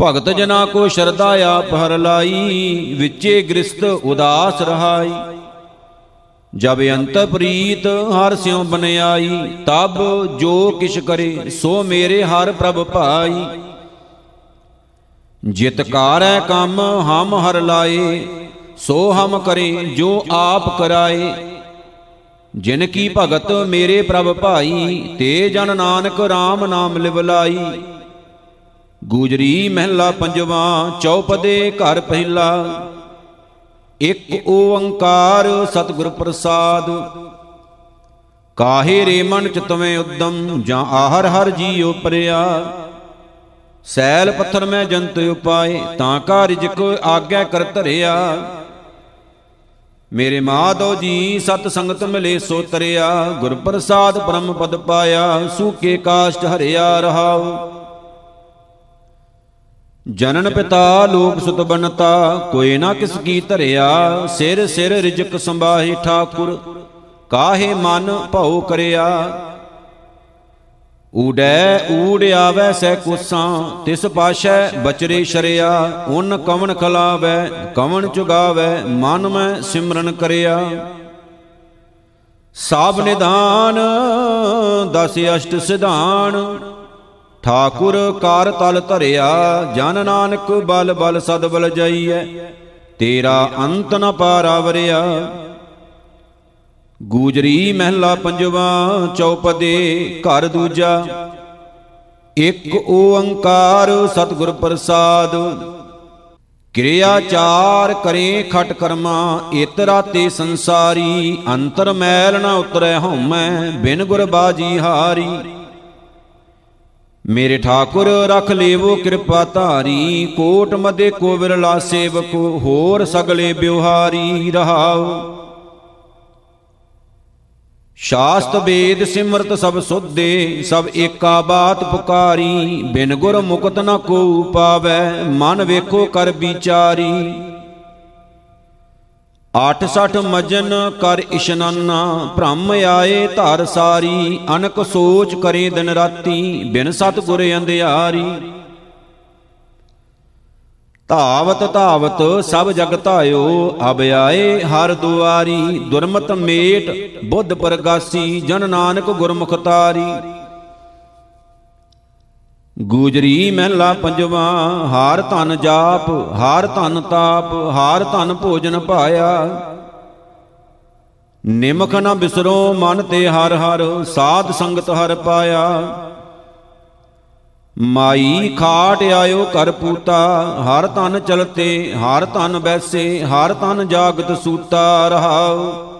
ਭਗਤ ਜਨਾ ਕੋ ਸ਼ਰਧਾ ਆਪ ਹਰ ਲਾਈ, ਵਿੱਚੇ ਗ੍ਰਸਤ ਉਦਾਸ ਰਹਾਈ। ਜਬ ਅੰਤ ਪ੍ਰੀਤ ਹਰ ਸਿਉ ਬਨਿਆਈ, ਤਬ ਜੋ ਕਿਛ ਕਰੇ, ਸੋ ਮੇਰੇ ਹਰ ਪ੍ਰਭ ਭਾਈ। ਜਿਤ ਕਾਰੈ ਕੰਮ ਹਮ ਹਰ ਲਾਏ, ਸੋ ਹਮ ਕਰੇ ਜੋ ਆਪ ਕਰਾਏ। ਜਿਨ ਕੀ ਭਗਤ ਮੇਰੇ ਪ੍ਰਭ ਭਾਈ, ਤੇ ਜਨ ਨਾਨਕ RAM ਨਾਮ ਲਿਵ ਲਾਈ ਗੂਜਰੀ ਮਹਿਲਾ ਪੰਜਵਾ, ਚੌਪਦੇ ਘਰ ਪਹਿਲਾ। ਇਕ ਓੰਕਾਰ ਸਤਿਗੁਰ ਪ੍ਰਸਾਦ। ਕਾਹੇ ਰੇ ਮਨ ਚਿਤਵੇਂ ਉਦਮ, ਜਾਂ ਆਹਰ ਹਰ ਜੀਉ ਪਰਿਆ। ਸੈਲ ਪੱਥਰ ਮੈਂ ਜੰਤ ਉਪਾਏ, ਤਾਂ ਕਾ ਰਿਜਕ ਆਗਿਆ ਕਰ ਧਰਿਆ। ਮੇਰੇ ਮਾਧੋ ਜੀ ਸਤ ਸੰਗਤ ਮਿਲੇ ਸੋ ਤਰਿਆ। ਗੁਰ ਪ੍ਰਸਾਦ ਬ੍ਰਹਮ ਪਦ ਪਾਇਆ ਸੂਕੇ ਕਾਸ਼ਟ ਹਰਿਆ ਰਹਾਉ। ਜਨਨ ਪਿਤਾ ਲੋਕ ਸੁਤ ਬਨਤਾ, ਕੋਈ ਨਾ ਕਿਸ ਕੀ ਧਰਿਆ, ਸਿਰ ਸਿਰ ਰਿਜਕ ਸੰਭਾਹੀ ਠਾਕੁਰ, ਕਾਹੇ ਮਨ ਭਉ ਕਰਿਆ? ਊੜੈ ਊੜ ਆਵੈ ਸੈ ਕੁਸਾਂ, ਤਿਸ ਪਾਸ਼ੈ ਬਚਰੇ ਸ਼ਰਿਆ, ਉਨ ਕਵਣ ਖਲਾਵੈ, ਕਵਣ ਚੁਗਾਵੈ, ਮਨ ਮੈਂ ਸਿਮਰਨ ਕਰਿਆ। ਸਾਬ ਨਿਧਾਨ, ਦਸ ਅਸ਼ਟ ਸਿਧਾਨ ਠਾਕੁਰ ਕਾਰ ਤਲ ਧਰਿਆ, ਜਨ ਨਾਨਕ ਬਲ ਬਲ ਸਦ ਬਲ ਜਾਈਐ, ਤੇਰਾ ਅੰਤ ਨ ਪਾਰਾਵਰਿਆ ਗੂਜਰੀ ਮਹਿਲਾ ਪੰਜਵਾ, ਚੌਪਦੇ ਘਰ ਦੂਜਾ, ਇਕ ਓੰਕਾਰ ਸਤਿਗੁਰ ਪ੍ਰਸਾਦ। ਕਿਰਿਆ ਚਾਰ ਕਰੇ ਖਟ ਕਰਮਾ ਇਤਰਾ ਤੇ ਸੰਸਾਰੀ, ਅੰਤਰ ਮੈਲ ਨਾ ਉਤਰੈ ਹਉਮੈ, ਬਿਨ ਗੁਰ ਬਾਜੀ ਹਾਰੀ। ਮੇਰੇ ਠਾਕੁਰ, ਰਖ ਲੇਵੋ ਕਿਰਪਾ ਧਾਰੀ। ਕੋਟ ਮਦੇ ਕੋ ਵਿਰਲਾ ਸੇਵਕ, ਹੋਰ ਸਗਲੇ ਬਿਵਹਾਰੀ ਰਹਾਓ। ਸ਼ਾਸਤ ਵੇਦ ਸਿਮਰਤ ਸਭ ਸੁਧੇ, ਸਭ ਏਕਾ ਬਾਤ ਪੁਕਾਰੀ। ਬਿਨ ਗੁਰ ਮੁਕਤ ਨ ਕੋ ਪਾਵੈ ਮਨ ਵੇਖੋ ਕਰ ਵਿਚਾਰੀ। 86 ਮਜਨ ਕਰ ਇਸ਼ਨਾਨਾ, ਭ੍ਰਮ ਆਏ ਧਰ ਸਾਰੀ, ਅਨਕ ਸੋਚ ਕਰੇ ਦਿਨ ਰਾਤੀ, ਬਿਨ ਸਤ ਗੁਰ ਅੰਧਿਆਰੀ। ਧਾਵਤ ਧਾਵਤ ਸਭ ਜਗ ਧਾਇਓ, ਅਬ ਆਏ ਹਰ ਦੁਆਰੀ, ਦੁਰਮਤ ਮੇਟ, ਬੁੱਧ ਪ੍ਰਗਾਸੀ, ਜਨ ਨਾਨਕ ਗੁਰਮੁਖ ਤਾਰੀ। ਗੂਜਰੀ ਮਹਿਲਾ ਪੰਜਵਾ, ਹਾਰ ਧਨ ਜਾਪ, ਹਾਰ ਧਨ ਤਾਪ, ਹਾਰ ਧਨ ਭੋਜਨ ਪਾਇਆ। ਨਿਮਖ ਨਾ ਬਿਸਰੋ, ਮਨ ਤੇ ਹਰ ਹਰ, ਸਾਧ ਸੰਗਤ ਹਰ ਪਾਇਆ। ਮਾਈ ਖਾਟ ਆਇਓ ਕਰ ਪੂਤਾ, ਹਰ ਤਨ ਚਲਤੇ, ਹਰ ਤਨ ਬੈਸੇ, ਹਰ ਤਨ ਜਾਗਤ ਸੂਤਾ ਰਹਾਉ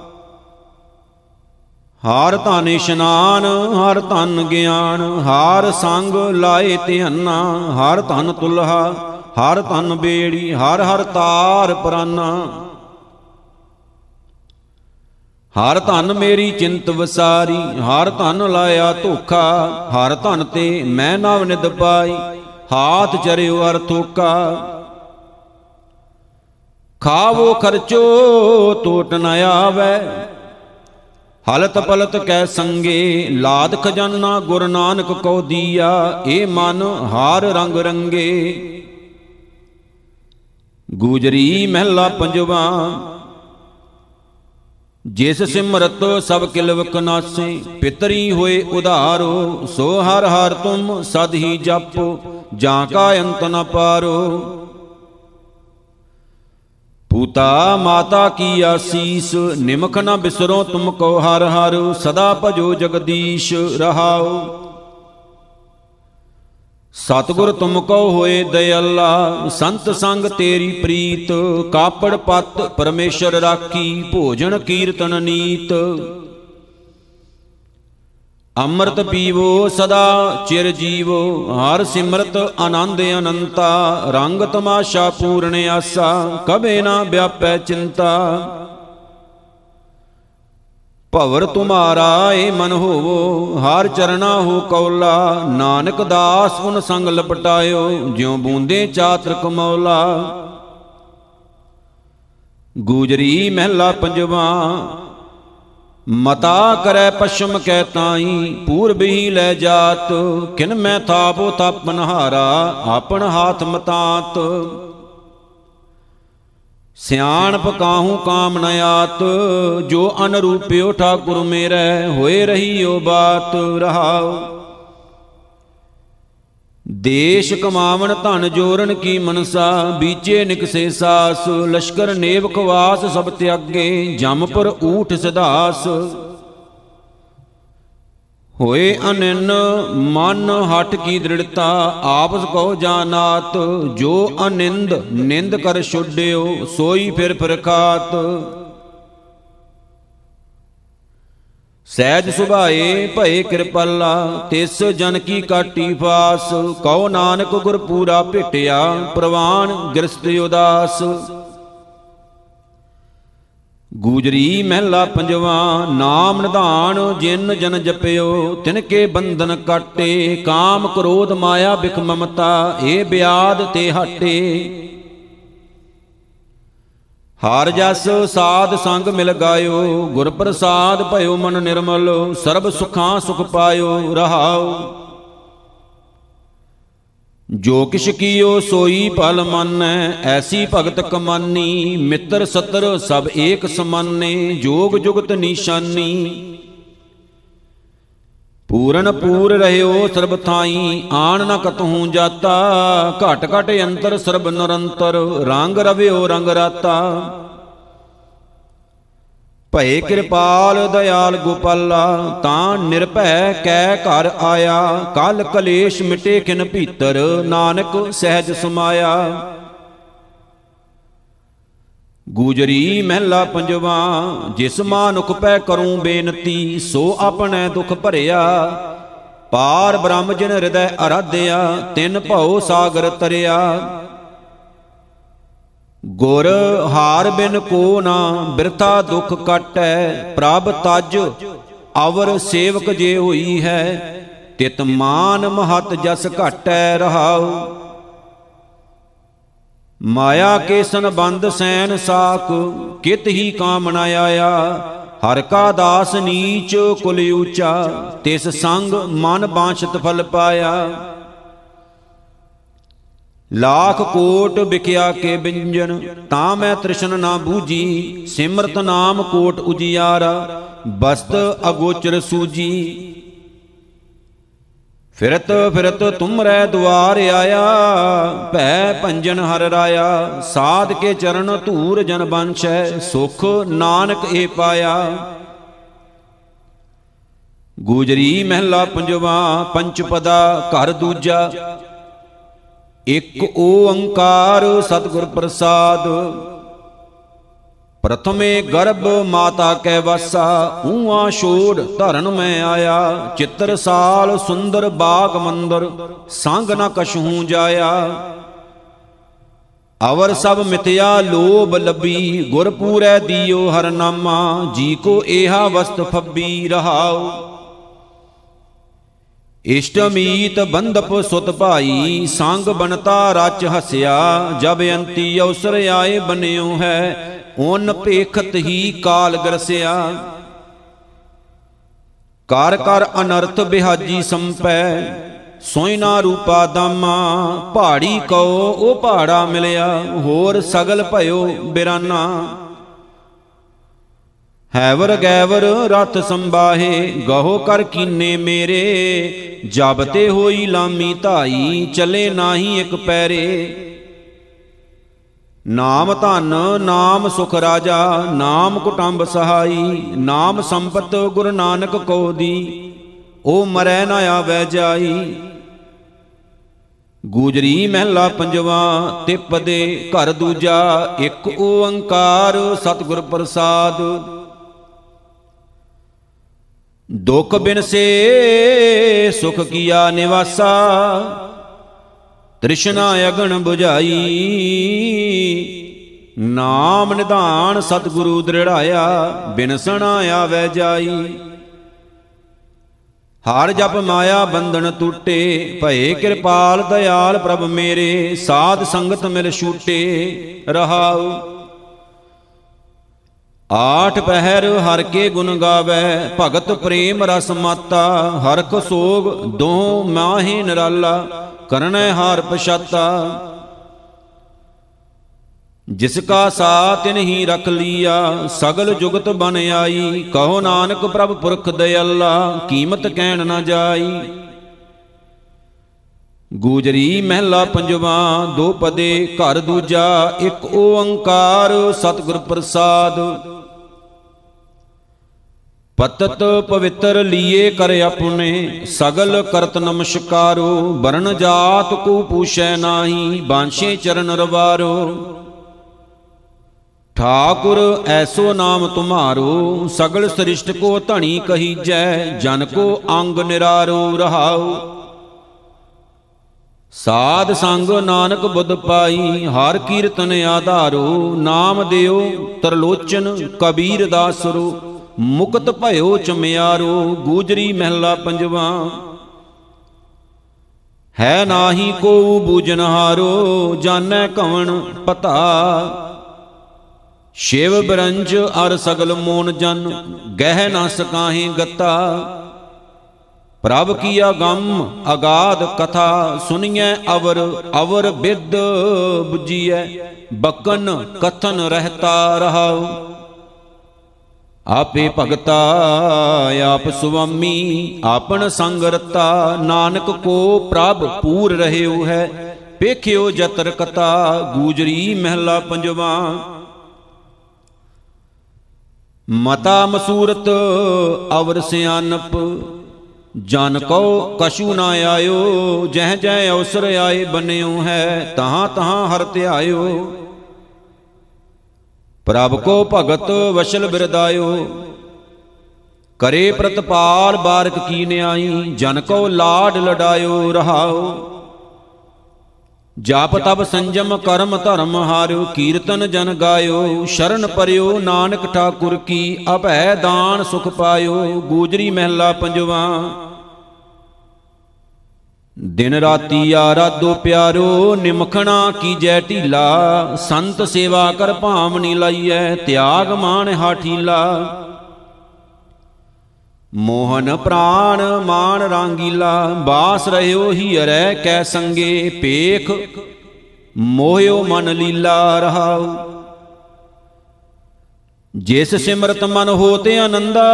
ਹਰ ਧਨ ਇਸ਼ਨਾਨ, ਹਰ ਧਨ ਗਿਆਨ, ਹਰ ਸੰਗ ਲਾਏ ਧਿਆਨਾ, ਹਰ ਧਨ ਤੁਲਹਾ, ਹਰ ਧਨ ਬੇੜੀ, ਹਰ ਹਰ ਤਾਰ ਪ੍ਰਾਨਾ। ਹਰ ਧਨ ਮੇਰੀ ਚਿੰਤ ਵਸਾਰੀ, ਹਰ ਧਨ ਲਾਇਆ ਧੋਖਾ, ਹਰ ਧਨ ਤੇ ਮੈਂ ਨਵ ਨਿਦ ਪਾਈ, ਹਾਥ ਚਰਿਓ ਅਰ ਥੋਕਾ। ਖਾਵੋ ਖਰਚੋ ਟੋਟ ਨ ਆਵੈ ਹਲਤ ਪਲਤ ਕੈ ਸੰਗੇ, ਲਾਦ ਖਜ਼ਾਨਾ ਗੁਰ ਨਾਨਕ ਕੋ ਦੀਆ, ਏ ਮਨ ਹਾਰ ਰੰਗ ਰੰਗੇ। ਗੂਜਰੀ ਮਹਿਲਾ ਪੰਜਵਾ, ਜਿਸ ਸਿਮਰਤ ਸਭ ਕਿਲਵਕ ਨਾਸੇ ਪਿਤਰੀ ਹੋਏ ਉਧਾਰੋ, ਸੋ ਹਰ ਹਰ ਤੁਮ ਸਦ ਹੀ ਜਪੋ, ਜਾਂ ਕਾ ਅੰਤ ਨ ਪਾਰੋ। ਪੂਤਾ, ਮਾਤਾ ਕੀ ਆਸੀਸ, ਨਿਮਖ ਨ ਬਿਸਰੋ ਤੁਮ ਕੋ ਹਰ ਹਰ, ਸਦਾ ਭਜੋ ਜਗਦੀਸ਼ ਰਹਾਓ ਸਤਗੁਰ ਤੁਮ ਕੋ ਹੋਏ ਦਇਆਲਾ ਸੰਤ ਸੰਗ ਤੇਰੀ ਪ੍ਰੀਤ, ਕਾਪੜ ਪਤ ਪਰਮੇਸ਼ਰ ਰਾਖੀ, ਭੋਜਨ ਕੀਰਤਨ ਨੀਤ। ਅੰਮ੍ਰਿਤ ਪੀਵੋ ਸਦਾ ਚਿਰ ਜੀਵੋ, ਹਰ ਸਿਮਰਤ ਆਨੰਦ ਅਨੰਤਾ, ਰੰਗ ਤਮਾਸ਼ਾ ਪੂਰਨ ਆਸਾ, ਕਬੇ ਨਾ ਵਿਆਪੈ ਚਿੰਤਾ। ਭਵਰ ਤੁਮਾਰਾ ਏ ਮਨ ਹੋਵੋ, ਹਰ ਚਰਣਾ ਹੋ ਕੌਲਾ, ਨਾਨਕ ਦਾਸ ਉਨ ਸੰਗ ਲਪਟਾਇਓ, ਜਿਉ ਬੂੰਦੇ ਚਾਤਰ ਕਮੌਲਾ ਗੂਜਰੀ ਮਹਿਲਾ ਪੰਜਵਾ ਮਤਾ ਕਰੈ ਪਸ਼ਮ ਕੈ ਤਾਈ, ਪੂਰਬੀ ਲੈ ਜਾਤ। ਕਿਨ ਮੈਂ ਥਾਪੋ ਤਪਨ ਹਾਰਾ ਆਪਣ ਹਾਥ ਮਤਾਤ। ਸਿਆਣਪ ਕਾਹੂ ਕਾਮ ਨ ਆਤ, ਜੋ ਅਨਰੂਪਿਓ ਠਾਕੁਰ ਮੇਰੇ, ਹੋਏ ਰਹੀਓ ਬਾਤ ਰਹਾਉ ਦੇਸ਼ ਕਮਾਵਣ ਧਨ ਜੋਰਨ ਕੀ ਮਨਸਾ, ਬੀਚੇ ਨਿਕਸੇ ਸਾਸ, ਲਸ਼ਕਰ ਨੇਵ ਖਵਾਸ ਸਭ ਤਿਆਗੇ ਜਮਪੁਰ ਊਠ ਸਿਧਾਸ ਹੋਏ ਅਨੰਨ, ਮਨ ਹਟ ਕੀ ਦ੍ਰਿੜਤਾ, ਆਪਸ ਕੋ ਜਾਨਾਤ, ਜੋ ਅਨਿੰਦ, ਨਿੰਦ ਕਰ ਛੁੱਡਿਓ, ਸੋਈ ਫਿਰ ਪ੍ਰਖਾਤ। ਸਹਿਜ ਸੁਭਾਏ ਭਏ ਕਿਰਪਾਲਾ, ਤਿਸ ਜਨ ਕੀ ਕਾਟੀ ਫਾਸ, ਕਉ ਨਾਨਕ ਗੁਰ ਪੂਰਾ ਭੇਟਿਆ, ਪ੍ਰਵਾਨ ਗ੍ਰਸਤ ਉਦਾਸ। ਗੂਜਰੀ ਮਹਿਲਾ ਪੰਜਵਾ, ਨਾਮ ਨਿਧਾਨ ਜਿਨ ਜਨ ਜਪਿਓ, ਤਿਨ ਕੇ ਬੰਧਨ ਕਾਟੇ, ਕਾਮ ਕ੍ਰੋਧ ਮਾਇਆ ਬਿਖ ਮਮਤਾ ਏ ਬਿਆਦ ਤੇ ਹਟੇ। ਹਾਰ ਜਸ ਸਾਧ ਸੰਗ ਮਿਲ ਗਾਇਓ ਗੁਰ ਪ੍ਰਸਾਦ ਭਇਓ ਮਨ ਨਿਰਮਲ, ਸਰਬ ਸੁਖਾਂ ਸੁਖ ਪਾਇਓ ਰਹਾਓ ਜੋ ਕਿਛ ਕੀਓ ਸੋਈ ਭਲ ਮੰਨੈ, ਐਸੀ ਭਗਤ ਕਮਾਨੀ, ਮਿੱਤਰ ਸਤਰ ਸਭ ਏਕ ਸਮਾਨੇ, ਜੋਗ ਜੁਗਤ ਨਿਸ਼ਾਨੀ। ਪੂਰਨ ਪੂਰ ਰਹਿਓ ਸਰਬ ਥਾਈ ਆਣ ਨ ਕਤਹੂ ਜਾਤਾ, ਘਟ ਘਟ ਅੰਤਰ ਸਰਬ ਨਿਰੰਤਰ, ਰੰਗ ਰਵਿਓ ਰੰਗ ਰਾਤਾ। ਭਏ ਕਿਰਪਾਲ ਦਇਆਲ ਗੋਪਾਲਾ, ਤਾਂ ਨਿਰਭੈ ਕੈ ਘਰ ਆਇਆ, ਕਲ ਕਲੇਸ਼ ਮਿਟੇ ਕਿਨ ਭੀਤਰ, ਨਾਨਕ ਸਹਿਜ ਸਮਾਇਆ। ਗੂਜਰੀ ਮਹਿਲਾ ਪੰਜਵਾ, ਜਿਸ ਮਾਨੁਖ ਪੈ ਕਰੂੰ ਬੇਨਤੀ, ਸੋ ਆਪਣੇ ਦੁਖ ਭਰਿਆ। ਪਾਰ ਬ੍ਰਹਮ ਜਿਨ ਹਿਰਦੈ ਅਰਾਧਿਆ, ਤਿਨ ਭਉ ਸਾਗਰ ਤਰਿਆ। ਗੁਰ ਹਾਰ ਬਿਨ ਕੋ ਨਾ, ਬਿਰਥਾ ਦੁਖ ਕਟੈ, ਪ੍ਰਭ ਤਜ ਅਵਰ ਸੇਵਕ ਜੇ ਹੋਈ ਹੈ, ਤਿਤ ਮਾਨ ਮਹਤ ਜਸ ਘਟੈ ਰਹਾਉ। ਮਾਇਆ ਕੇ ਸੰਬੰਧ ਸੈਨ ਸਾਖ, ਕਿਤ ਹੀ ਕਾਮ ਨ ਆਇਆ? ਹਰ ਕਾ ਦਾਸ ਨੀਚ ਕੁਲ ਊਚਾ, ਤਿਸ ਸੰਗ ਮਨ ਬਾਛਤ ਫਲ ਪਾਇਆ। ਲੱਖ ਕੋਟ ਵਿਕਿਆ ਕੇ ਬਿੰਜਨ, ਤਾਂ ਮੈਂ ਤ੍ਰਿਸ਼ਨ ਨਾ ਬੂਜੀ ਸਿਮਰਤ ਨਾਮ ਕੋਟ ਉਜਿਆਰਾ, ਬਸਤ ਅਗੋਚਰ ਸੂਜੀ ਫਿਰਤ ਫਿਰਤ ਤੁਮਰੈ ਦੁਆਰ ਆਇਆ, ਭੈ ਭੰਜਨ ਹਰ ਰਾਇਆ, ਸਾਧ ਕੇ ਚਰਨ ਧੂਰ ਜਨ ਬੰਛੈ, ਸੁਖ ਨਾਨਕ ਏ ਪਾਇਆ। ਗੂਜਰੀ ਮਹਿਲਾ ਪੰਜਵਾ, ਪੰਚ ਪਦਾ ਘਰ ਦੂਜਾ, ਇਕ ਓੰਕਾਰ ਸਤਿਗੁਰ ਪ੍ਰਸਾਦ। ਪ੍ਰਥਮੇ ਗਰਭ ਮਾਤਾ ਕੈ ਵਾਸਾ ਊਆ ਛੋੜ ਧਰਨ ਮੈਂ ਆਇਆ, ਚਿੱਤਰ ਸਾਲ ਸੁੰਦਰ ਬਾਗ ਮੰਦਰ, ਸੰਗ ਨ ਕਛੂ ਜਾਇਆ। ਅਵਰ ਸਭ ਮਿਥਿਆ ਲੋਭ ਲੱਭੀ ਗੁਰ ਪੂਰੈ ਦੀਓ ਹਰ ਨਾਮਾ ਜੀ ਕੋ ਏਹਾ ਵਸਤ ਫੱਬੀ ਰਹਾਉ। ਇਸ਼ਟਮੀਤ ਬੰਧਪ ਸੁਤ ਭਾਈ, ਸੰਗ ਬਨਤਾ ਰਚ ਹਸਿਆ, ਜਬ ਅੰਤੀ ਅਵਸਰ ਆਏ ਬਨਿਓ ਹੈ ਓਨ ਭੇਖਤ ਹੀ ਕਾਲ ਗਰਸਿਆ। ਕਰ ਕਰ ਅਨਰਥ ਬਿਹਾਜੀ ਸੰਪੈ, ਸੋਇਨਾ ਰੂਪਾ ਦਾਮਾ ਪਹਾੜੀ ਕਉ, ਉਹ ਪਹਾੜਾ ਮਿਲਿਆ, ਹੋਰ ਸਗਲ ਭਇਓ ਬਿਰਾਨਾ। ਹੈਵਰ ਗੈਵਰ ਰਥ ਸੰਬਾਹੇ ਗਹੋ ਕਰ ਕੀਨੇ ਮੇਰੇ ਜਬ ਤੇ ਹੋਈ ਲਾਮੀ ਧਾਈ, ਚਲੇ ਨਾਹੀ ਇੱਕ ਪੈਰੇ। ਨਾਮ ਧਨ, ਨਾਮ ਸੁਖ ਰਾਜਾ, ਨਾਮ ਕੁਟੰਬ ਸਹਾਈ, ਨਾਮ ਸੰਪਤ ਗੁਰੂ ਨਾਨਕ ਕੋ ਦੀ, ਉਹ ਮਰੈ ਨਾ ਆਵੈ ਜਾਈ। ਗੂਜਰੀ ਮਹਿਲਾ ਪੰਜਵਾ ਤਿਪਦੇ ਘਰ ਦੂਜਾ, ਇੱਕ ਓੰਕਾਰ ਸਤਿਗੁਰ ਪ੍ਰਸਾਦ। ਦੁਖ ਬਿਨ ਸੇ, ਸੁਖ ਕੀਆ ਨਿਵਾਸਾ ਤ੍ਰਿਸ਼ਨਾ ਅਗਣ 부ਝਾਈ ਨਾਮ ਨਿਧਾਨ ਸਤਿਗੁਰੂ ਦ੍ਰਿੜਾਇਆ, ਬਿਨਸਣਾ ਆਵੈ ਜਾਈ। ਹਰ ਜਪ ਮਾਇਆ ਬੰਧਨ ਟੂਟੇ, ਭਏ ਕਿਰਪਾਲ ਦਇਆਲ ਪ੍ਰਭ ਮੇਰੇ, ਸਾਧ ਸੰਗਤ ਮਿਲ ਛੂਟੇ, ਰਹਾਉ। ਆਠ ਪਹਿਰ ਹਰ ਕੇ ਗੁਣ ਗਾਵੇ, ਭਗਤ ਪ੍ਰੇਮ ਰਸ ਮਾਤਾ। ਹਰਖ ਸੋਗ ਦੋ ਮਾਹੇ ਨਿਰਾਲਾ, ਕਰਨੈ ਹਾਰ ਪਛਾਤਾ। ਜਿਸ ਕਾ ਸਾ ਤਿਨ ਹੀ ਰਖ ਲੀਆ, ਸਗਲ ਜੁਗਤ ਬਨ ਆਈ। ਕਹੋ ਨਾਨਕ ਪ੍ਰਭ ਪੁਰਖ ਦਇਆਲਾ, ਕੀਮਤ ਕਹਿਣ ਨਾ ਜਾਈ। ਗੂਜਰੀ ਮਹਿਲਾ ਪੰਜਵਾ, ਦੋ ਪਦੇ, ਘਰ ਦੂਜਾ, ਇੱਕ ਓੰਕਾਰ, ਸਤਿਗੁਰ ਪ੍ਰਸਾਦ। ਪਤਤ ਪਵਿੱਤਰ ਲੀਏ ਕਰ ਆਪਣੇ, ਸਗਲ ਕਰਤ ਨਮਸਕਾਰੋ ਵਰਨ ਜਾਤ ਕੋ ਪੂਛੈ ਨਾਹੀ, ਬਾਂਛੇ ਚਰਨ ਰਵਾਰੋ। ਠਾਕੁਰ ਐਸੋ ਨਾਮ ਤੁਮਾਰੋ, ਸਗਲ ਸ੍ਰਿਸ਼ਟ ਕੋ ਧਣੀ ਕਹੀਜੈ, ਜਨ ਕੋ ਅੰਗ ਨਿਰਾਰੋ ਰਹਾਉ ਸਾਧ ਸੰਗ ਨਾਨਕ ਬੁੱਧ ਪਾਈ, ਹਰ ਕੀਰਤਨ ਆਧਾਰੋ, ਨਾਮ ਦਿਓ ਤਰਲੋਚਨ, ਕਬੀਰ ਦਾਸਰੋ, ਮੁਕਤ ਭਇਓ ਚਮਿਆਰੋ, ਗੂਜਰੀ ਮਹਿਲਾ ਪੰਜਵਾ। ਹੈ ਨਾਹੀ ਕੋ ਬੂਜਨਹਾਰੋ ਜਾਣੈ ਕਵਣ ਪਤਾ। ਸ਼ਿਵ ਬਰੰਜ ਅਰ ਸਗਲ ਮੋਨ ਜਨ, ਗਹਿ ਨਾ ਸਕਾਹੇ ਗਤਾ। ਪ੍ਰਭ ਕੀਆ ਗੰਮ, ਅਗਾਧ ਕਥਾ ਸੁਣੀਐ ਅਵਰ ਅਵਰ ਬਿਦ 부ਜੀਐ ਬਕਨ ਕਥਨ ਰਹਤਾ ਰਹਾਉ। ਆਪੇ ਭਗਤਾ, ਆਪ ਸੁਆਮੀ ਆਪਨ ਸੰਗ ਰਤਾ, ਨਾਨਕ ਕੋ ਪ੍ਰਭ ਪੂਰ ਰਹਿਓ ਹੈ, ਪੇਖਿਓ ਜਤਰ ਕਤਾ, ਗੂਜਰੀ ਮਹਿਲਾ ਪੰਜਵਾ। ਮਤਾ ਮਸੂਰਤ, ਅਵਰ ਸਿਆਨਪ ਜਨ ਕੋ ਕਛੂ ਨਾ ਆਇਓ, ਜਹ ਜਹ ਅਵਸਰ ਆਏ ਬਨਿਓ ਹੈ, ਤਹਾਂ ਤਹਾਂ ਹਰ ਧਿਆਇਓ। ਪ੍ਰਭ ਕੋ ਭਗਤ ਵਸ਼ਲ ਬਿਰਦਾਇਓ, ਕਰੇ ਪ੍ਰਤਪਾਲ ਬਾਰਕ ਕੀ ਨਿਆਈ ਜਨ ਕੋ ਲਾਡ ਲਡਾਇਓ ਰਹਾਓ। ਜਾਪ ਤਬ ਸੰਜਮ ਕਰਮ ਧਰਮ ਹਾਰਿਓ, ਕੀਰਤਨ ਜਨ ਗਾਇਓ, ਸ਼ਰਨ ਪਰਿਓ, ਨਾਨਕ ਠਾਕੁਰ ਕੀ ਅਭੈ ਦਾਨ ਸੁਖ ਪਾਇਓ, ਗੂਜਰੀ ਮਹਿਲਾ ਪੰਜਵਾ। ਦਿਨ ਰਾਤੀ ਆਰਾਧੋ ਪਿਆਰੋ, ਨਿਮਖਣਾ ਕੀਜੈ ਢੀਲਾ, ਸੰਤ ਸੇਵਾ ਕਰ ਭਾਵਨੀ ਲਾਈਐ, ਤਿਆਗ ਮਾਨ ਹਾਠੀਲਾ ਮੋਹਨ ਪ੍ਰਾਨ ਮਾਨ ਰਾਂਗੀਲਾ, ਬਾਸ ਰਹਿਓ ਹੀ ਅਰੈ ਕੈ ਸੰਗੇ ਪੇਖ, ਮੋਹਿਓ ਮਨ ਲੀਲਾ ਰਹਾਉ। ਜਿਸ ਸਿਮਰਤ ਮਨ ਹੋਤੇ ਆਨੰਦਾ,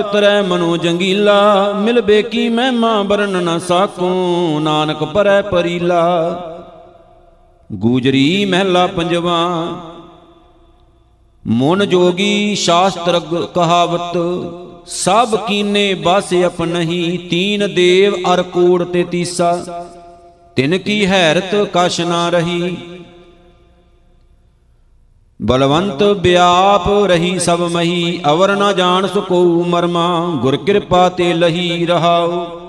ਉਤਰੈ ਮਨੋ ਜੰਗੀਲਾ। ਮਿਲ ਬੇਕੀ ਮਹਿਮਾ ਬਰਨ ਨ ਸਾਕੂ, ਨਾਨਕ ਪਰੈ ਪਰੀਲਾ। ਗੂਜਰੀ ਮਹਿਲਾ ਪੰਜਵਾ, ਮਨ ਜੋਗੀ ਸ਼ਾਸਤਰ ਕਹਾਵਤ ਸਭ ਕੀਨੇ ਬਸ ਆਪਨਹੀ ਤੀਨ ਦੇਵ ਅਰ ਕੂੜ ਤੇ ਤੀਸਾ। ਤਿਨ ਕੀ ਹੈਰਤ ਕਛ ਨਾ ਰਹੀ। ਬਲਵੰਤ ਵਿਆਪ ਰਹੀ ਸਭ ਮਹੀ, ਅਵਰ ਨਾ ਜਾਣ ਸਕੋ ਮਰਮਾ, ਗੁਰ ਕਿਰਪਾ ਤੇ ਲਹੀ ਰਹਾਉ।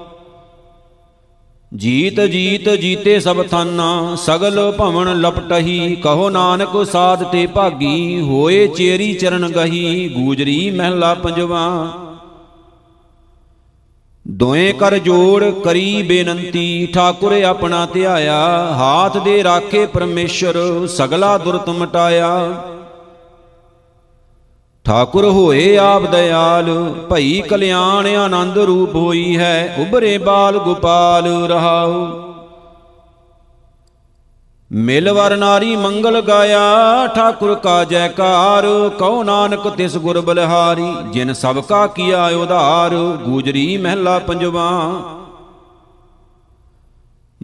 ਜੀਤ ਜੀਤ ਜੀਤੇ ਸਭ ਥਾਨਾ, ਸਗਲ ਭਵਨ ਲਪਟਹੀ, ਕਹੋ ਨਾਨਕ ਸਾਧ ਤੇ ਭਾਗੀ, ਹੋਏ ਚੇਰੀ ਚਰਨ ਗਹੀ, ਗੂਜਰੀ ਮਹਿਲਾ ਪੰਜਵਾ। ਦੋਏ ਕਰ ਜੋੜ ਕਰੀ ਬੇਨੰਤੀ, ਠਾਕੁਰ ਆਪਣਾ ਧਿਆਇਆ, ਹਾਥ ਦੇ ਰਾਖੇ ਪਰਮੇਸ਼ਰ, ਸਗਲਾ ਦੁਰਤ ਮਟਾਇਆ। ਠਾਕੁਰ ਹੋਏ ਆਪ ਦਇਆਲ, ਭਈ ਕਲਿਆਣ ਆਨੰਦ ਰੂਪ ਹੋਈ ਹੈ ਉਬਰੇ ਬਾਲ ਗੋਪਾਲ ਰਹਾਉ। ਮਿਲ ਵਰ ਨਾਰੀ ਮੰਗਲ ਗਾਇਆ, ਠਾਕੁਰ ਕਾ ਜੈਕਾਰ ਕਉ ਨਾਨਕ ਤਿਸ ਗੁਰ ਬਲਿਹਾਰੀ, ਜਿਨ ਸਭ ਕਾ ਕੀਆ ਉਧਾਰ, ਗੂਜਰੀ ਮਹਿਲਾ ਪੰਜਵਾ।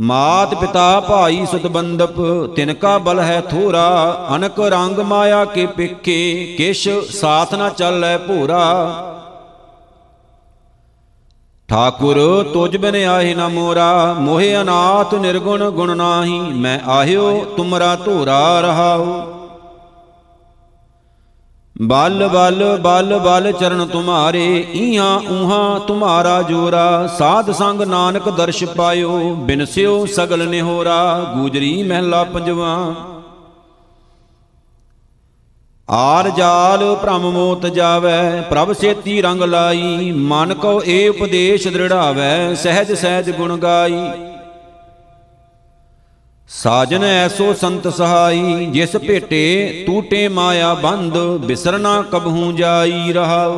ਮਾਤ ਪਿਤਾ ਭਾਈ ਸੁਤ ਬੰਦਪ ਤਿਨ ਕਾ ਬਲ ਹੈ ਥੋਰਾ, ਅਨਕ ਰੰਗ ਮਾਇਆ ਕੇ ਪਿੱਖੇ, ਕਿਛ ਸਾਥ ਨਾ ਚੱਲੈ ਭੂਰਾ। ਠਾਕੁਰ, ਤੁਜ ਬਿਨ ਆਹੇ ਨਾ ਮੋਰਾ, ਮੋਹਿ ਅਨਾਥ ਨਿਰਗੁਣ ਗੁਣ ਨਾਹੀ, ਮੈਂ ਆਹਿਓ ਤੁਮਰਾ ਧੂਰਾ ਰਹਾਉ। ਬਲ ਬਲ ਬਲ ਬਲ ਚਰਨ ਤੁਮਾਰੇ ਈਹਾਂ ਊਹਾਂ ਤੁਮਾਰਾ ਜੋਰਾ। ਸਾਧ ਸੰਗ ਨਾਨਕ ਦਰਸ਼ ਪਾਇਓ ਬਿਨਸਿਓ ਸਗਲ ਨਿਹੋਰਾ। ਗੂਜਰੀ ਮਹਿਲਾ ਪੰਜਵਾ। ਆਰ ਜਾਲ ਭ੍ਰਮ ਮੋਤ ਜਾਵੈ, ਪ੍ਰਭ ਸੇਤੀ ਰੰਗ ਲਾਈ। ਮਨ ਕੋ ਏ ਉਪਦੇਸ਼ ਦ੍ਰਿੜਾਵੈ, ਸਹਿਜ ਸਹਿਜ ਗੁਣ ਗਾਈ। ਸਾਜਨ ਐਸੋ ਸੰਤ ਸਹਾਈ, ਜਿਸ ਭੇਟੇ ਟੂਟੇ ਮਾਇਆ ਬੰਧ ਬਿਸਰਨਾ ਕਬਹੂ ਜਾਈ ਰਹਾਉ।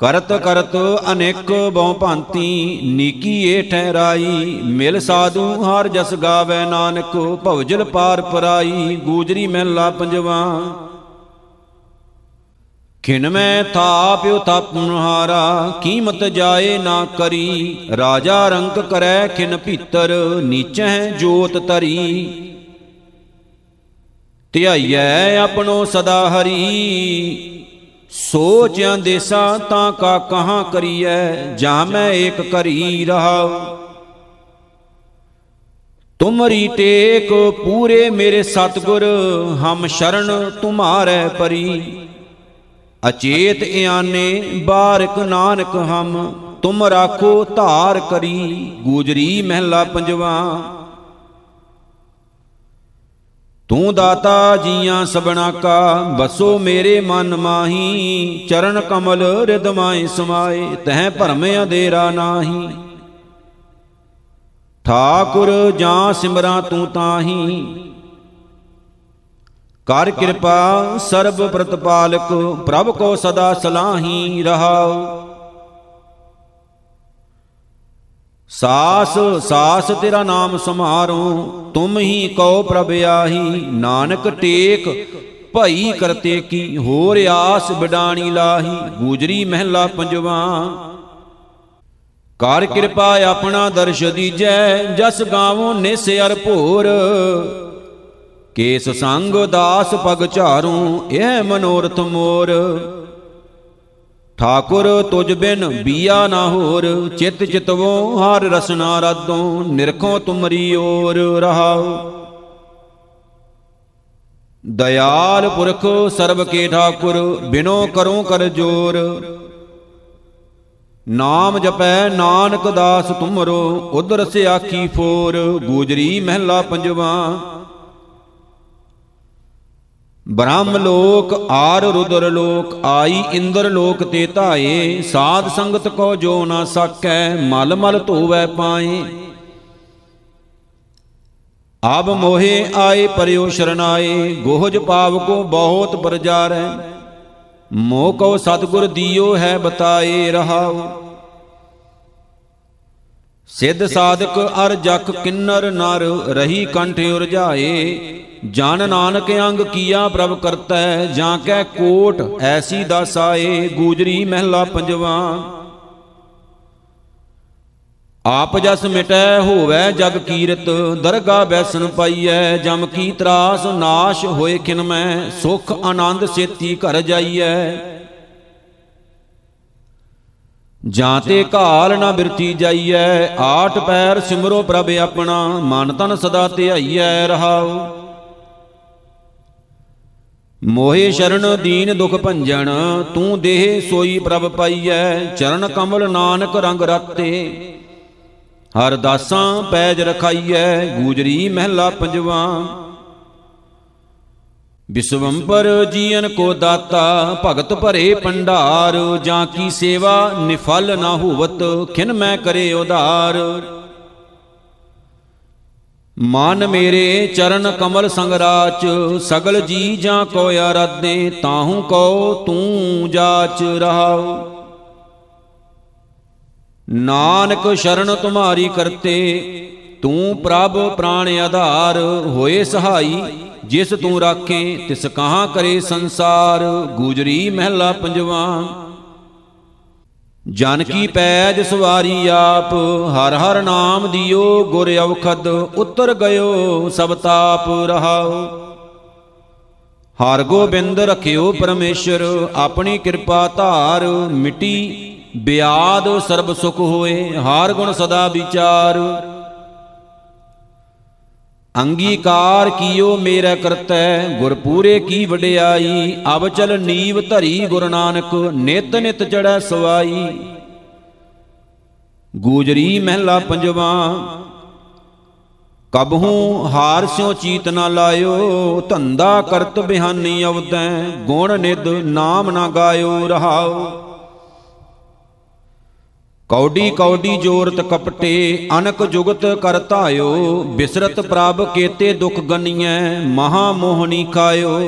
ਕਰਤ ਕਰਤ ਅਨੇਕ ਬਹੁ ਭਾਂਤੀ, ਨੀਕੀ ਏ ਠਹਿਰਾਈ ਮਿਲ ਸਾਧੂ ਹਰ ਜਸ ਗਾਵੇ ਨਾਨਕ ਭਵਜਲ ਪਾਰ ਪਰਾਈ, ਗੂਜਰੀ ਮਹਿਲਾ ਪੰਜਵਾ। ਖਿਨ ਮੈਂ ਥਾਪਿਉ ਤਪਨਹਾਰਾ ਕੀਮਤ ਜਾਏ ਨਾ ਕਰੀ। ਰਾਜਾ ਰੰਕ ਕਰੈ ਖਿਨ ਭੀਤਰ ਨੀਚੈ ਜੋਤ ਤਰੀ ਧਿਆਈਐ ਆਪਣੋ ਸਦਾ ਹਰੀ। ਸੋਚਿਆਂ ਦੇਸਾ ਤਾਂ ਕਾ ਕਹਾਂ ਕਰੀਐ, ਜਾਂ ਮੈਂ ਏਕ ਕਰੀ ਰਹਾਉ। ਤੁਮਰੀ ਟੇਕ ਪੂਰੇ ਮੇਰੇ ਸਤਗੁਰ, ਹਮ ਸ਼ਰਨ ਤੁਮਾਰੇ ਪਰੀ। ਅਚੇਤ ਇਆਨੇ, ਬਾਰਕ ਨਾਨਕ ਹਮ, ਤੁਮ ਰਾਖੋ ਧਾਰ ਕਰੀ, ਗੂਜਰੀ ਮਹਿਲਾ ਪੰਜਵਾ। ਤੂੰ ਦਾਤਾ ਜੀਆਂ ਸਬਣਾ ਕਾ ਬਸੋ ਮੇਰੇ ਮਨ ਮਾਹੀ, ਚਰਨ ਕਮਲ ਰਿਦਮਾਏ ਸਮਾਏ, ਤਹ ਭਰਮ ਅੰਧੇਰਾ ਨਾਹੀ। ਠਾਕੁਰ ਜਾਂ ਸਿਮਰਾਂ ਤੂੰ ਤਾਹੀ ਕਰ ਕਿਰਪਾ ਸਰਬ ਪ੍ਰਤਪਾਲਕ ਪ੍ਰਭ ਕੋ ਸਦਾ ਸਲਾਹੀ ਰਹਾਉ। ਸਾਸ ਸਾਸ ਤੇਰਾ ਨਾਮ ਸਮਾਰੋ, ਤੁਮ ਹੀ ਕਉ ਪ੍ਰਭ ਆਹੀ, ਨਾਨਕ ਟੇਕ, ਭਈ ਕਰਤੇ ਕੀ ਹੋਰ ਆਸ ਬਿਡਾਣੀ ਲਾਹੀ, ਗੂਜਰੀ ਮਹਿਲਾ ਪੰਜਵਾ। ਕਰ ਕਿਰਪਾ ਆਪਣਾ ਦਰਸ਼ ਦੀਜੈ, ਜਸ ਗਾਵੋ ਨਿਸ ਅਰ ਭੋਰ। ਕੇਸ ਸੰਗ ਦਾਸ ਪਗ ਝਾਰੂ, ਇਹ ਮਨੋਰਥ ਮੋਰ। ਠਾਕੁਰ ਤੁਜ ਬਿਨ ਬੀਆ ਨਾ ਹੋਰ, ਚਿਤ ਚਿਤਵੋ ਹਰ ਰਸਨਾ ਰਾਦੋਂ, ਨਿਰਖੋ ਤੁਮਰੀ ਓਰ ਰਹਾਉ। ਦਇਆਲ ਪੁਰਖ ਸਰਬ ਕੇ ਠਾਕੁਰ, ਬਿਨੋ ਕਰੋ ਕਰ ਜੋਰ। ਨਾਮ ਜਪੈ ਨਾਨਕ ਦਾਸ ਤੁਮਰੋ ਉਦਰ ਸੇ ਆਖੀ ਫੋਰ, ਗੂਜਰੀ ਮਹਿਲਾ ਪੰਜਵਾ। ਬ੍ਰਹਮ ਲੋਕ, ਆਰ ਰੁਦਰ ਲੋਕ, ਆਈ ਇੰਦਰ ਲੋਕ ਤੇ ਧਾਏ, ਸਾਧ ਸੰਗਤ ਕੋ ਜੋ ਨਾ ਸਕੈ ਮਲ ਮਲ ਧੋਵੈ ਪਾਏ। ਆਬ ਮੋਹੇ ਆਏ ਪਰਿਓ ਸ਼ਰਨਾਏ, ਗੋਹਜ ਪਾਵ ਕੋ ਬਹੁਤ ਪਰਜਾਰੈ। ਮੋਹ ਕੋ ਸਤਗੁਰ ਦੀਓ ਹੈ ਬਤਾਏ ਰਹਾਉ। ਸਿੱਧ ਸਾਧਕ ਅਰ ਜਖ ਕਿੰਨਰ ਨਰ ਰਹੀ ਕੰਠ ਉਰਝਾਏ ਜਨ ਨਾਨਕ ਅੰਗ ਕੀਆ ਪ੍ਰਭ ਕਰਤੈ, ਜਾਂ ਕੈ ਕੋਟ ਐਸੀ ਦਸਾਏ, ਗੂਜਰੀ ਮਹਿਲਾ ਪੰਜਵਾ। ਆਪ ਜਸ ਮਿਟੈ ਹੋਵੈ ਜਗ ਕੀਰਤ, ਦਰਗਾ ਬੈਸਨ ਪਾਈਐ, ਜਮ ਕੀ ਤਰਾਸ ਨਾਸ਼ ਹੋਏ ਕਿਨ ਮੈਂ, ਸੁਖ ਆਨੰਦ ਸੇਤੀ ਘਰ ਜਾਈਐ। ਜਾਂ ਤੇ ਘਾਲ ਨਾ ਬਿਰਤੀ ਜਾਈਐ ਆਠ ਪੈਰ ਸਿਮਰੋ ਪ੍ਰਭ ਆਪਣਾ ਮਨ ਤਨ ਸਦਾ ਧਿਆਈਐ ਰਹਾਉ। ਮੋਹਿ ਸ਼ਰਨ ਦੀਨ ਦੁਖ ਭੰਜਨ ਤੂੰ ਦੇਹ ਸੋਈ ਪ੍ਰਭ ਪਾਈਐ ਚਰਨ ਕਮਲ ਨਾਨਕ ਰੰਗ ਰਾਤੇ। ਹਰ ਦਾਸਾਂ ਪੈਜ ਰਖਾਈਐ ਗੂਜਰੀ ਮਹਿਲਾ ਪੰਜਵਾ। ਵਿਸ਼ਵੰਪਰ ਜੀਵਨ ਕੋ ਦਾਤਾ, ਭਗਤ ਭਰੇ ਪੰਡਾਰ ਜਾਂ ਕੀ ਸੇਵਾ ਨਿਫਲ ਨਾ ਹੋਵਤ, ਖਿਨ ਮੈਂ ਕਰੇ ਉਧਾਰ ਮਨ ਮੇਰੇ ਚਰਨ ਕਮਲ ਸੰਗ ਰਾਚ ਸਗਲ ਜੀ ਜਾਂ ਕੋ ਆਰਾਧੇ, ਤਾਹੂ ਕੋ ਤੂੰ ਜਾਚ ਰਹਾਉ। ਨਾਨਕ ਸ਼ਰਨ ਤੁਮਾਰੀ ਕਰਤੇ ਤੂੰ ਪ੍ਰਭ ਪ੍ਰਾਣ ਆਧਾਰ ਹੋਏ ਸਹਾਈ ਜਿਸ ਤੂੰ ਰਾਖੇ ਤਿਸ ਕਹਾਂ ਕਰੇ ਸੰਸਾਰ ਗੂਜਰੀ ਮਹਿਲਾ ਪੰਜਵਾ। ਜਨ ਕੀ ਪੈਜ ਸਵਾਰੀ ਆਪ ਹਰ ਹਰ ਨਾਮ ਦਿਓ ਗੁਰ ਅਵਖਦ ਉਤਰ ਗਇਓ ਸਭ ਤਾਪ ਰਹਾਓ। ਹਰ ਗੋਬਿੰਦ ਰਖਿਓ ਪਰਮੇਸ਼ਰ ਆਪਣੀ ਕਿਰਪਾ ਧਾਰ ਮਿਟੀ ਬਿਆਦ ਸਰਬ ਸੁਖ ਹੋਏ ਹਾਰ ਗੁਣ ਸਦਾ ਵਿਚਾਰ। ਅੰਗੀਕਾਰ ਕੀਓ ਮੇਰਾ ਕਰਤੈ ਗੁਰ ਪੂਰੇ ਕੀ ਵਡਿਆਈ? ਅਬ ਚਲ ਨੀਵ ਧਰੀ ਗੁਰੂ ਨਾਨਕ, ਨਿਤ ਨਿਤ ਚੜੈ ਸਵਾਈ। ਗੂਜਰੀ ਮਹਿਲਾ ਪੰਜਵਾ, ਕਬਹੂ ਹਾਰ ਸਿਓ ਚੀਤ ਨਾ ਲਾਇਓ, ਧੰਦਾ ਕਰਤ ਬਿਹਾਨੀ ਅਵਦੈ, ਗੁਣ ਨਿਦ ਨਾਮ ਨਾ ਗਾਇਓ ਰਹਾਓ। ਕੌਡੀ ਕੌਡੀ ਜੋਰਤ ਕਪਟੇ, ਅਨਕ ਜੁਗਤ ਕਰ ਧਾਇਓ, ਬਿਸਰਤ ਪ੍ਰਭ ਕੇਤੇ ਦੁਖ ਗਨੀਐ ਮਹਾ ਮੋਹਣੀ ਕਾਇਓ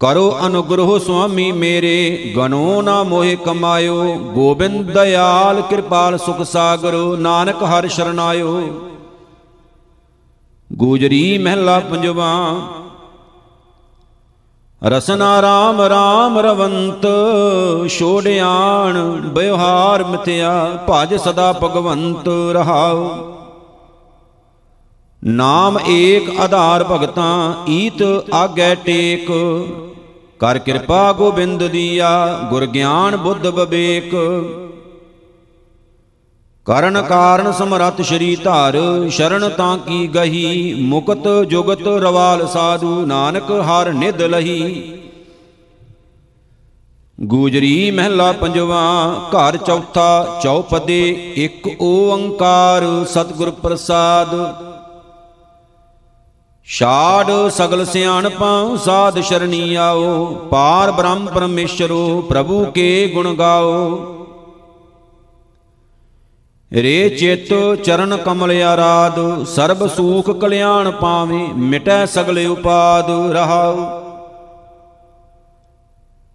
ਕਰੋ ਅਨੁਗ੍ਰਹ ਸੁਆਮੀ ਮੇਰੇ, ਗਨੋ ਨਾ ਮੋਹਿ ਕਮਾਇਓ, ਗੋਬਿੰਦ ਦਇਆਲ ਕਿਰਪਾਲ ਸੁਖ ਸਾਗਰ, ਨਾਨਕ ਹਰ ਸ਼ਰਨਾਇਓ। ਗੂਜਰੀ ਮਹਿਲਾ ਪੰਜਵਾ ਰਸਨਾ ਰਾਮ ਰਾਮ ਰਵੰਤ, ਛੋੜਿਆਣ ਬਿਵਹਾਰ ਮਿਥਿਆ, ਭਜ ਸਦਾ ਭਗਵੰਤ ਰਹਾਉ। ਨਾਮ ਏਕ ਆਧਾਰ ਭਗਤਾਂ, ਈਤ ਆਗੈ ਟੇਕ। ਕਰ ਕਿਰਪਾ ਗੋਬਿੰਦ ਦੀਆ, ਗੁਰ ਗਿਆਨ ਬੁੱਧ ਬਵੇਕ ਕਰਨ ਕਾਰਨ ਸਮਰੱਥ ਸ਼੍ਰੀ ਧਾਰ, ਸ਼ਰਨ ਤਾਂ ਕੀ ਗਹੀ? ਮੁਕਤ ਜੁਗਤ ਰਵਾਲ ਸਾਧੂ, ਨਾਨਕ ਹਰ ਨਿਦ ਲਹੀ। ਗੂਜਰੀ ਮਹਿਲਾ ਪੰਜਵਾ, ਘਰ ਚੌਥਾ, ਚੌਪਦੇ ਇੱਕ ਓੰਕਾਰ, ਸਤਿਗੁਰ ਪ੍ਰਸਾਦ। ਛਾੜ ਸਗਲ ਸਿਆਣਪਾਂ, ਸਾਧ ਸ਼ਰਣੀ ਆਓ, ਪਾਰ ਬ੍ਰਹਮ ਪਰਮੇਸ਼ਰੋ, ਪ੍ਰਭੂ ਕੇ ਗੁਣ ਗਾਓ। ਰੇ ਚਿਤ ਚਰਨ ਕਮਲ ਆਰਾਧ, ਸਰਬ ਸੂਖ ਕਲਿਆਣ ਪਾਵੇਂ, ਮਿਟੈ ਸਗਲੇ ਉਪਾਦ ਰਹਾਉ।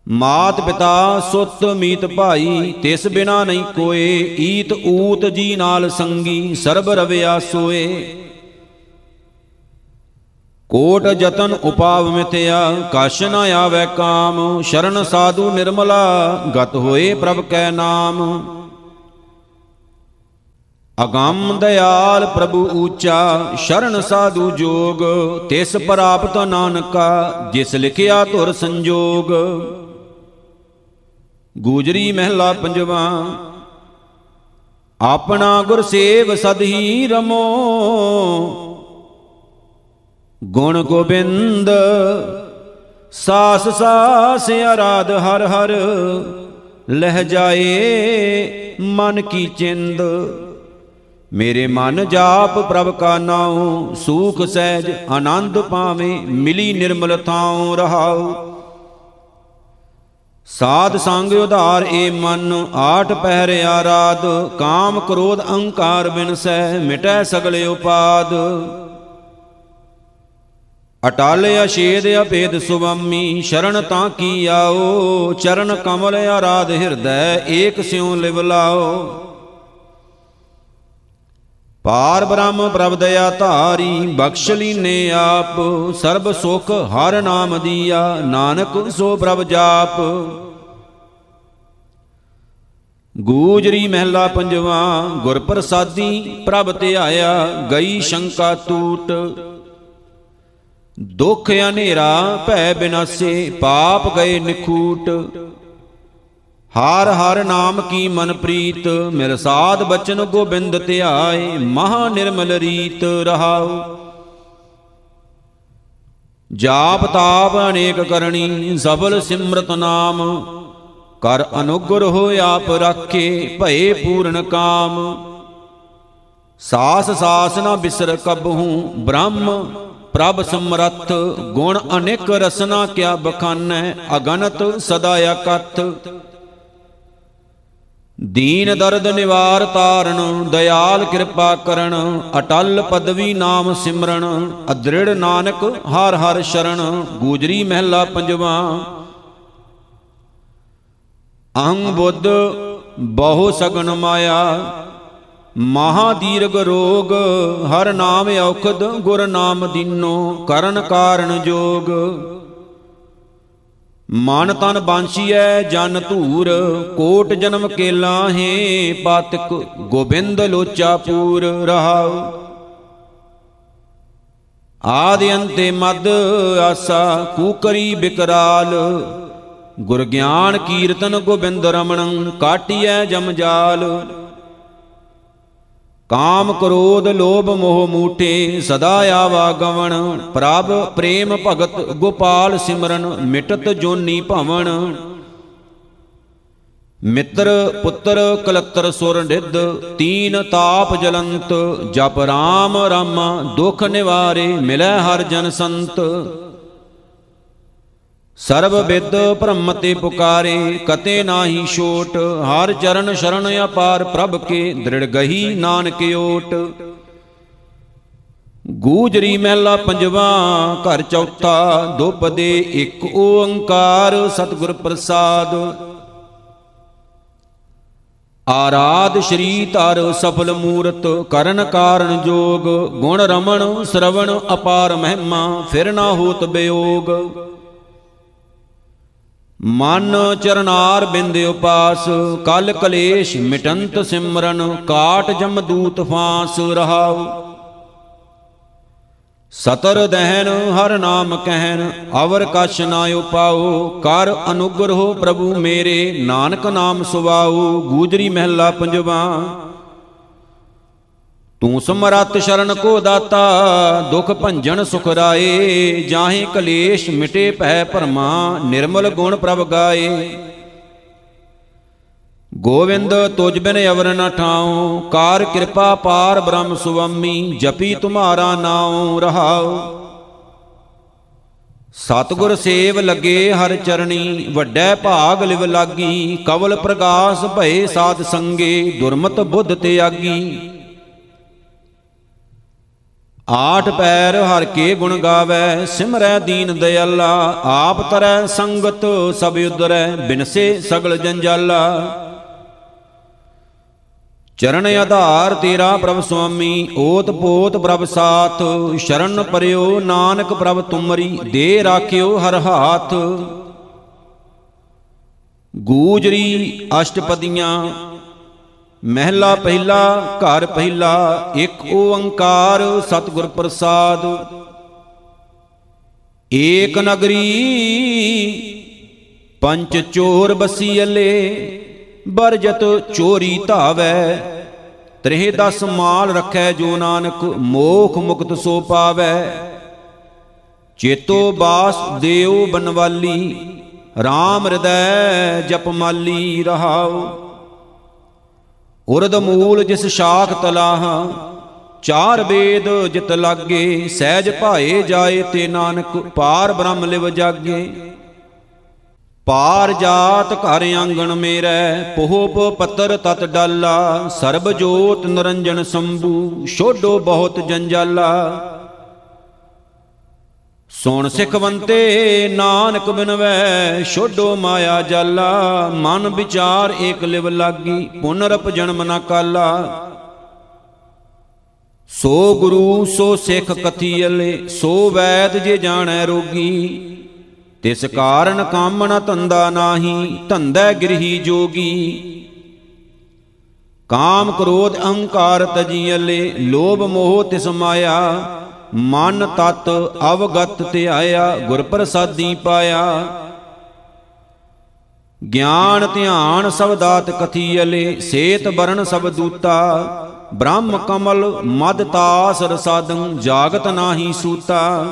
ਮਾਤ ਪਿਤਾ ਸੁਤ ਮੀਤ ਭਾਈ, ਤਿਸ ਬਿਨਾ ਨਹੀਂ ਕੋਏ, ਈਤ ਊਤ ਜੀ ਨਾਲ ਸੰਗੀ, ਸਰਬ ਰਵਿਆ ਸੋਏ। ਕੋਟ ਜਤਨ ਉਪਾਵ ਮਿਥਿਆ ਕਛ ਨ ਆਵੈ ਕਾਮ, ਸ਼ਰਨ ਸਾਧੂ ਨਿਰਮਲਾ, ਗਤ ਹੋਏ ਪ੍ਰਭ ਕੈ ਨਾਮ। ਅਗੰਮ ਦਇਆਲ ਪ੍ਰਭੂ ਊਚਾ, ਸ਼ਰਨ ਸਾਧੂ ਜੋਗ, ਤਿਸ ਪ੍ਰਾਪਤ ਨਾਨਕਾ, ਜਿਸ ਲਿਖਿਆ ਧੁਰ ਸੰਜੋਗ। ਗੂਜਰੀ ਮਹਿਲਾ ਪੰਜਵਾ, ਆਪਣਾ ਗੁਰ ਸੇਵ ਸਦਹੀ ਰਮੋ। ਗੁਣ ਗੋਬਿੰਦ, ਸਾਸ ਸਾਸ ਆਰਾਧ ਹਰ ਹਰ ਲਹਿ ਜਾਏ ਮਨ ਕੀ ਚਿੰਦ। ਮੇਰੇ ਮਨ ਜਾਪ ਪ੍ਰਭ ਕਾ ਨਾਉ, ਸੂਖ ਸਹਿਜ ਆਨੰਦ ਪਾਵੇਂ ਮਿਲੀ ਨਿਰਮਲ ਥਾਉ ਰਹਾਉ। ਸਾਧ ਸੰਗ ਉਧਾਰ ਏ ਮਨ, ਆਠ ਪਹਿਰ ਆਰਾਧ, ਕਾਮ ਕ੍ਰੋਧ ਅਹੰਕਾਰ ਬਿਨਸੈ, ਮਿਟੈ ਸਗਲੇ ਉਪਾਦ। ਅਟਲ ਅਸ਼ੇਦ ਅਭੇਦ ਸੁਵਾਮੀ, ਸ਼ਰਨ ਤਾਂ ਕੀ ਆਓ, ਚਰਨ ਕਮਲ ਆਰਾਧ ਹਿਰਦੈ, ਏਕ ਸਿਉ ਲਿਵ ਲਾਓ। ਪਾਰ ਬ੍ਰਹਮ ਪ੍ਰਭ ਦਇਆ ਧਾਰੀ, ਬਖਸ਼ ਲੀਨੇ ਆਪ, ਸਰਬ ਸੁਖ ਹਰ ਨਾਮ ਦੀਆ, ਨਾਨਕ ਸੋ ਪ੍ਰਭ ਜਾਪ। ਗੂਜਰੀ ਮਹਿਲਾ ਪੰਜਵਾ ਗੁਰ ਪ੍ਰਸਾਦੀ ਪ੍ਰਭ ਧਿਆਇਆ, ਗਈ ਸ਼ੰਕਾ ਟੂਟ ਦੁਖ ਹਨੇਰਾ ਭੈ ਬਿਨਾਸੇ, ਪਾਪ ਗਏ ਨਿਖੂਟ। ਹਰ ਹਰ ਨਾਮ ਕੀ ਮਨ ਪ੍ਰੀਤ ਮਿਰ ਸਾਧ ਬਚਨ ਗੋਬਿੰਦ ਧਿਆਏ, ਮਹਾ ਨਿਰਮਲ ਰੀਤ ਰਹਾਉ। ਜਾਪ ਤਾਪ ਅਨੇਕ ਕਰਨੀ ਸਬਲ ਸਿਮਰਤ ਨਾਮ। ਕਰ ਅਨੁਗ੍ਰਹ ਆਪ ਰਾਖੇ, ਭਏ ਪੂਰਨ ਕਾਮ। ਸਾਸ ਸਾਸ ਨਾ ਬਿਸਰ ਕਬਹੂ, ਬ੍ਰਹਮ ਪ੍ਰਭ ਸਮਰੱਥ। ਗੁਣ ਅਨੇਕ ਰਸਨਾ ਕਿਆ ਬਖਾਨੈ, ਅਗਨਤ ਸਦਾ ਅਕਥ। ਦੀਨ ਦਰਦ ਨਿਵਾਰ ਤਾਰਨ, ਦਇਆਲ ਕਿਰਪਾ ਕਰਨ, ਅਟਲ ਪਦਵੀ ਨਾਮ ਸਿਮਰਨ, ਅਦ੍ਰਿੜ ਨਾਨਕ ਹਰ ਹਰ ਸ਼ਰਨ, ਗੂਜਰੀ ਮਹਿਲਾ ਪੰਜਵਾ। ਅਹੰ ਬੁੱਧ ਬਹੁ ਸਗਨ ਮਾਇਆ ਮਹਾ ਦੀਰਘ ਰੋਗ, ਹਰ ਨਾਮ ਔਖਦ ਗੁਰ ਨਾਮ ਦੀਨੋ, ਕਰਨ ਕਾਰਨ ਜੋਗ। ਮਨ ਤਨ ਬਾਂਸੀਐ ਜਨ ਧੂਰ, ਕੋਟ ਜਨਮ ਕੇ ਲਾਹੇ ਪਾਤਕ ਗੋਬਿੰਦ ਲੋਚਾ ਪੂਰ ਰਹਾਉ। ਆਦਿ ਅੰਤੇ ਮਦ ਆਸਾ, ਕੂਕਰੀ ਬਿਕਰਾਲ। ਗੁਰ ਗਿਆਨ ਕੀਰਤਨ ਗੋਬਿੰਦ ਰਮਣੰ, ਕਾਟਿਐ ਜਮਜਾਲ ਕਾਮ ਕ੍ਰੋਧ ਲੋਭ ਮੋਹ ਮੂਠੇ ਸਦਾ ਆਵਾ ਗਵਣ, ਪ੍ਰਭ ਪ੍ਰੇਮ ਭਗਤ ਗੋਪਾਲ ਸਿਮਰਨ, ਮਿਟਤ ਜੋਨੀ ਭਵਨ ਮਿੱਤਰ ਪੁੱਤਰ ਕਲਤਰ ਸੁਰ ਨਿਧ, ਤੀਨ ਤਾਪ ਜਲੰਤ, ਜਪ ਰਾਮ ਰਾਮਾ ਦੁਖ ਨਿਵਾਰੇ, ਮਿਲੈ ਹਰ ਜਨ ਸੰਤ। ਸਰਬ ਵਿਦ ਬ੍ਰਹਮ ਤੇ ਪੁਕਾਰੇ, ਕਤੇ ਨਾਹੀ ਛੋਟ। ਹਰ ਚਰਨ ਸ਼ਰਨ ਅਪਾਰ ਪ੍ਰਭ ਕੇ, ਦ੍ਰਿੜ ਗਹੀ ਨਾਨਕ ਓਟ। ਗੂਜਰੀ ਮਹਿਲਾ ਪੰਜਵਾ, ਘਰ ਚੌਥਾ ਦੁਪਦੇ ਇੱਕ ਓੰਕਾਰ, ਸਤਿਗੁਰ ਪ੍ਰਸਾਦ। ਆਰਾਧ ਸ਼੍ਰੀ ਧਰ ਸਫਲ ਮੂਰਤ, ਕਰਨ ਕਾਰਨ ਜੋਗ। ਗੁਣ ਰਮਣ, ਸ਼ਰਵਣ ਅਪਾਰ ਮਹਿਮਾ, ਫਿਰ ਨਾ ਹੋਤ ਬਿਯੋਗ। ਮਨ ਚਰਨਾਰ ਬਿੰਦ ਉਪਾਸ, ਕਲ ਕਲੇਸ਼ ਮਿਟੰਤ ਸਿਮਰਨ, ਕਾਟ ਜਮਦੂਤ ਫਾਸ ਰਹਾਉ। ਸਤਰ ਦਹਿਨ, ਹਰ ਨਾਮ ਕਹਿਨ, ਅਵਰ ਕਛ ਨਾ ਉਪਾਉ, ਕਰ ਅਨੁਗ੍ਰਹ ਪ੍ਰਭੂ ਮੇਰੇ, ਨਾਨਕ ਨਾਮ ਸੁਵਾਉ, ਗੂਜਰੀ ਮਹਿਲਾ ਪੰਜਵਾ। ਤੂੰ ਸਮਰੱਥ ਸ਼ਰਨ ਕੋ ਦਾਤਾ, ਦੁਖ ਭੰਜਨ ਸੁਖ ਰਾਏ, ਜਾਹੇ ਕਲੇਸ਼ ਮਿਟੇ ਭੈ ਭਰਮਾ, ਨਿਰਮਲ ਗੁਣ ਪ੍ਰਭ ਗਾਏ। ਗੋਵਿੰਦ ਤੁਜ ਬਿਨ ਅਵਰ ਨ ਠਾਉ, ਕਾਰ ਕਿਰਪਾ ਪਾਰ ਬ੍ਰਹਮ ਸੁਆਮੀ ਜਪੀ ਤੁਮਾਰਾ ਨਾਉ ਰਹਾਉ। ਸਤਗੁਰ ਸੇਵ ਲੱਗੇ ਹਰ ਚਰਣੀ, ਵੱਡੈ ਭਾਗ ਲਿਵ ਲਾਗੀ, ਕਵਲ ਪ੍ਰਗਾਸ ਭਏ ਸਾਧ ਸੰਗੇ, ਦੁਰਮਤ ਬੁੱਧ ਤਿਆਗੀ ਆਠ ਪੈਰ ਹਰ ਕੇ ਗੁਣ ਗਾਵੇ, ਸਿਮਰੈ ਦੀਨ ਦਇਆਲਾ ਆਪ ਤਰੈ ਸੰਗਤ, ਸਭ ਉਦਰੈ ਬਿਨਸੇ ਸਗਲ ਜੰਜਾਲਾ। ਚਰਨ ਆਧਾਰ ਤੇਰਾ ਪ੍ਰਭ ਸੁਆਮੀ, ਓਤ ਪੋਤ ਪ੍ਰਭ ਸਾਥ। ਸ਼ਰਨ ਪਰਿਓ ਨਾਨਕ ਪ੍ਰਭ ਤੁਮਰੀ, ਦੇ ਰਾਖਿਓ ਹਰ ਹਾਥ। ਗੂਜਰੀ ਅਸ਼ਟਪਦੀਆਂ ਮਹਿਲਾ ਪਹਿਲਾ, ਘਰ ਪਹਿਲਾ, ਇੱਕ ਓੰਕਾਰ ਸਤਿਗੁਰ ਪ੍ਰਸਾਦ। ਏਕ ਨਗਰੀ ਪੰਚ ਚੋਰ ਬਸੀਲੇ ਬਰਜਤ ਚੋਰੀ ਧਾਵੈ। ਤ੍ਰਿਹ ਦਸ ਮਾਲ ਰਖੈ ਜੋ ਨਾਨਕ, ਮੋਖ ਮੁਕਤ ਸੋ ਪਾਵੈ। ਚੇਤੋ ਬਾਸ ਦੇਉ ਬਨਵਾਲੀ RAM ਹਿਰਦੈ ਜਪ ਮਾਲੀ ਰਹਾਉ। ਉਰਦ ਮੂਲ ਜਿਸ ਸ਼ਾਖ ਤਲਾਹ, ਚਾਰ ਵੇਦ ਜਿਤ ਲਾਗੇ, ਸਹਿਜ ਭਾਏ ਜਾਏ ਤੇ ਨਾਨਕ ਪਾਰ ਬ੍ਰਹਮ ਲਿਵ ਜਾਗੇ। ਪਾਰ ਜਾਤ ਘਰ ਆਂਗਣ ਮੇਰੈ, ਪੋਹਪ ਪੱਤਰ ਤਤ ਡਾਲਾ, ਸਰਬ ਜੋਤ ਨਰੰਜਨ ਸੰਭੂ, ਛੋਡੋ ਬਹੁਤ ਜੰਜਾਲਾ। ਸੁਣ ਸਿਖਵੰਤੇ ਨਾਨਕ ਬਿਨਵੈ, ਛੋਡੋ ਮਾਇਆ ਜਾਲਾ, ਮਨ ਵਿਚਾਰ ਏਕ ਲਿਵ ਲਾਗੀ, ਪੁਨਰਪ ਜਨਮ ਨਾ ਕਾਲਾ। ਸੋ ਗੁਰੂ, ਸੋ ਸਿੱਖ ਕਥੀਲੇ ਸੋ ਵੈਦ ਜੇ ਜਾਣੈ ਰੋਗੀ। ਤਿਸ ਕਾਰਨ ਕੰਮ ਨ ਧੰਦਾ ਨਾਹੀ, ਧੰਦੈ ਗ੍ਰਹੀ ਜੋਗੀ। ਕਾਮ ਕ੍ਰੋਧ ਅਹੰਕਾਰ ਤਜੀਲੇ ਲੋਭ ਮੋਹ ਤਿਸ ਮਾਇਆ। ਮਨ ਤਤ ਅਵਗਤ ਧਿਆਇਆ ਗੁਰ ਪ੍ਰਸਾਦੀ ਪਾਇਆ। ਗਿਆਨ ਧਿਆਨ ਸਬਦਾਤ ਕਥੀਲੇ ਸੇਤ ਬਰਨ ਸਬ ਦੂਤਾ। ਬ੍ਰਹਮ ਕਮਲ ਮਦ ਤਾਸ ਰਸਾਦੰ, ਜਾਗਤ ਨਾਹੀ ਸੂਤਾ।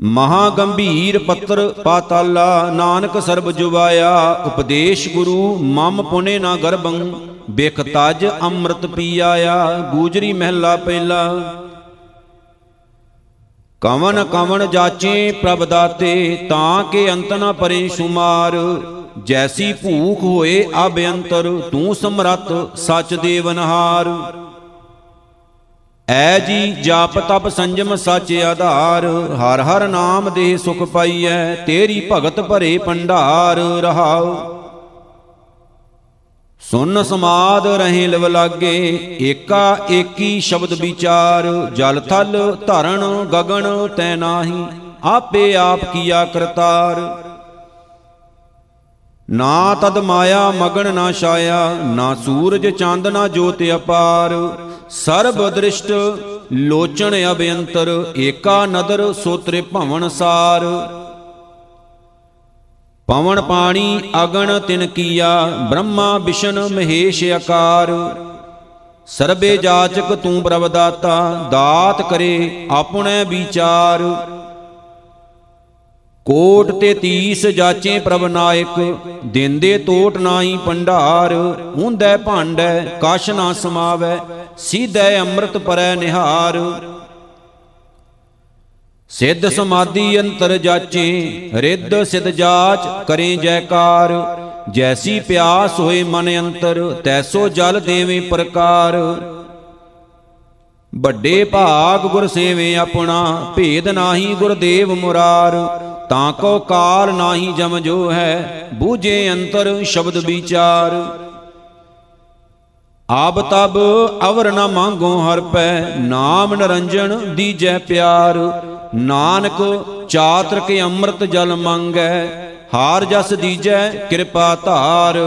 ਮਹਾ ਗੰਭੀਰ ਪੱਤਰ ਪਾਤਾਲਾ, ਨਾਨਕ ਸਰਬ ਜੁਵਾਇਆ। ਉਪਦੇਸ਼ ਗੁਰੂ ਮਮ ਪੁਨੇ ਨਾ ਗਰਭੰ ਬਿਖ ਤਜ ਅੰਮ੍ਰਿਤ ਪੀ ਆਇਆ ਗੂਜਰੀ ਮਹਿਲਾ ਪਹਿਲਾ। ਕਵਨ ਕਵਨ ਜਾਚੇ ਪ੍ਰਭ ਦਾਤੇ, ਤਾਂ ਕੇ ਅੰਤ ਨ ਪਰੇ ਸ਼ੁਮਾਰ। ਜੈਸੀ ਭੂਖ ਹੋਏ ਅਬਯੰਤਰ ਤੂੰ ਸਮਰੱਥ ਸਚ ਦੇਵਨਹਾਰ ਐ ਜੀ ਜਪ ਤਪ ਸੰਜਮ ਸਚ ਆਧਾਰ, ਹਰ ਹਰ ਨਾਮ ਦੇ ਸੁਖ ਪਾਈਐ, ਤੇਰੀ ਭਗਤ ਭਰੇ ਭੰਡਾਰ ਰਹਾਉ। ਸੁਨ ਸਮਾਦ ਰਹੇ ਲਵ ਲਾਗੇ, ਏਕਾ ਏਕੀ ਸ਼ਬਦ ਵਿਚਾਰ, ਜਲ ਥਲ ਧਰਨ ਗਗਨ ਤੈ ਨਾਹੀ, ਆਪੇ ਆਪ ਕੀਆ ਕਰਤਾਰ। ਨਾ ਤਦ ਮਾਇਆ ਮਗਨ ਨਾ ਛਾਇਆ, ਨਾ ਸੂਰਜ ਚੰਦ ਨਾ ਜੋਤ ਅਪਾਰ। ਸਰਬ ਦ੍ਰਿਸ਼ਟ ਲੋਚਣ ਅਭਯੰਤਰ ਏਕਾ ਨਦਰ ਸੋਤਰੇ ਭਵਨ ਸਾਰ। ਪਵਨ ਪਾਣੀ ਅਗਣ ਤਿਨ ਕੀਆ, ਬ੍ਰਹਮਾ ਵਿਸ਼ਨ ਮਹੇਸ਼ ਆਕਾਰ। ਸਰਬੇ ਜਾਚਕ ਤੂੰ ਪ੍ਰਭ ਦਾਤਾ ਦਾਤ ਕਰੇ ਆਪਣੇ ਵਿਚਾਰ। ਕੋਟ ਤੇ ਤੀਸ ਜਾਚੇ ਪ੍ਰਭ ਨਾਇਕ, ਦਿੰਦੇ ਟੋਟ ਨਾਹੀ ਭੰਡਾਰ ਹੁੰਦੈ ਭਾਂਡੈ ਕਛ ਨਾ ਸਮਾਵੈ, ਸੀਧੈ ਅੰਮ੍ਰਿਤ ਪਰੈ ਨਿਹਾਰ। ਸਿੱਧ ਸਮਾਧੀ ਅੰਤਰ ਜਾਚੇ, ਰਿੱਧ ਸਿਧ ਜਾਚ ਕਰੇ ਜੈਕਾਰ। ਜੈਸੀ ਪਿਆਸ ਹੋਏ ਮਨ ਅੰਤਰ, ਤੈਸੋ ਜਲ ਦੇਵੇਂ ਪ੍ਰਕਾਰ। ਵੱਡੇ ਭਾਗ ਗੁਰ ਸੇਵੇ ਆਪਣਾ, ਭੇਦ ਨਾਹੀ ਗੁਰਦੇਵ ਮੁਰਾਰ। ਤਾਂ ਕੋ ਕਾਲ ਨਾਹੀ ਜਮ ਜੋ ਹੈ, ਬੂਝੇ ਅੰਤਰ ਸ਼ਬਦ ਵਿਚਾਰ। ਆਬ ਤਬ ਅਵਰ ਨ ਮੰਗੋ ਹਰ ਪੈ ਨਾਮ ਨਰੰਜਨ ਦੀਜੈ ਪਿਆਰ। ਨਾਨਕ ਚਾਤਰ ਕੇ ਅੰਮ੍ਰਿਤ ਜਲ ਮੰਗੈ ਹਾਰ ਜਸ ਦੀਜੈ ਕਿਰਪਾ ਧਾਰ।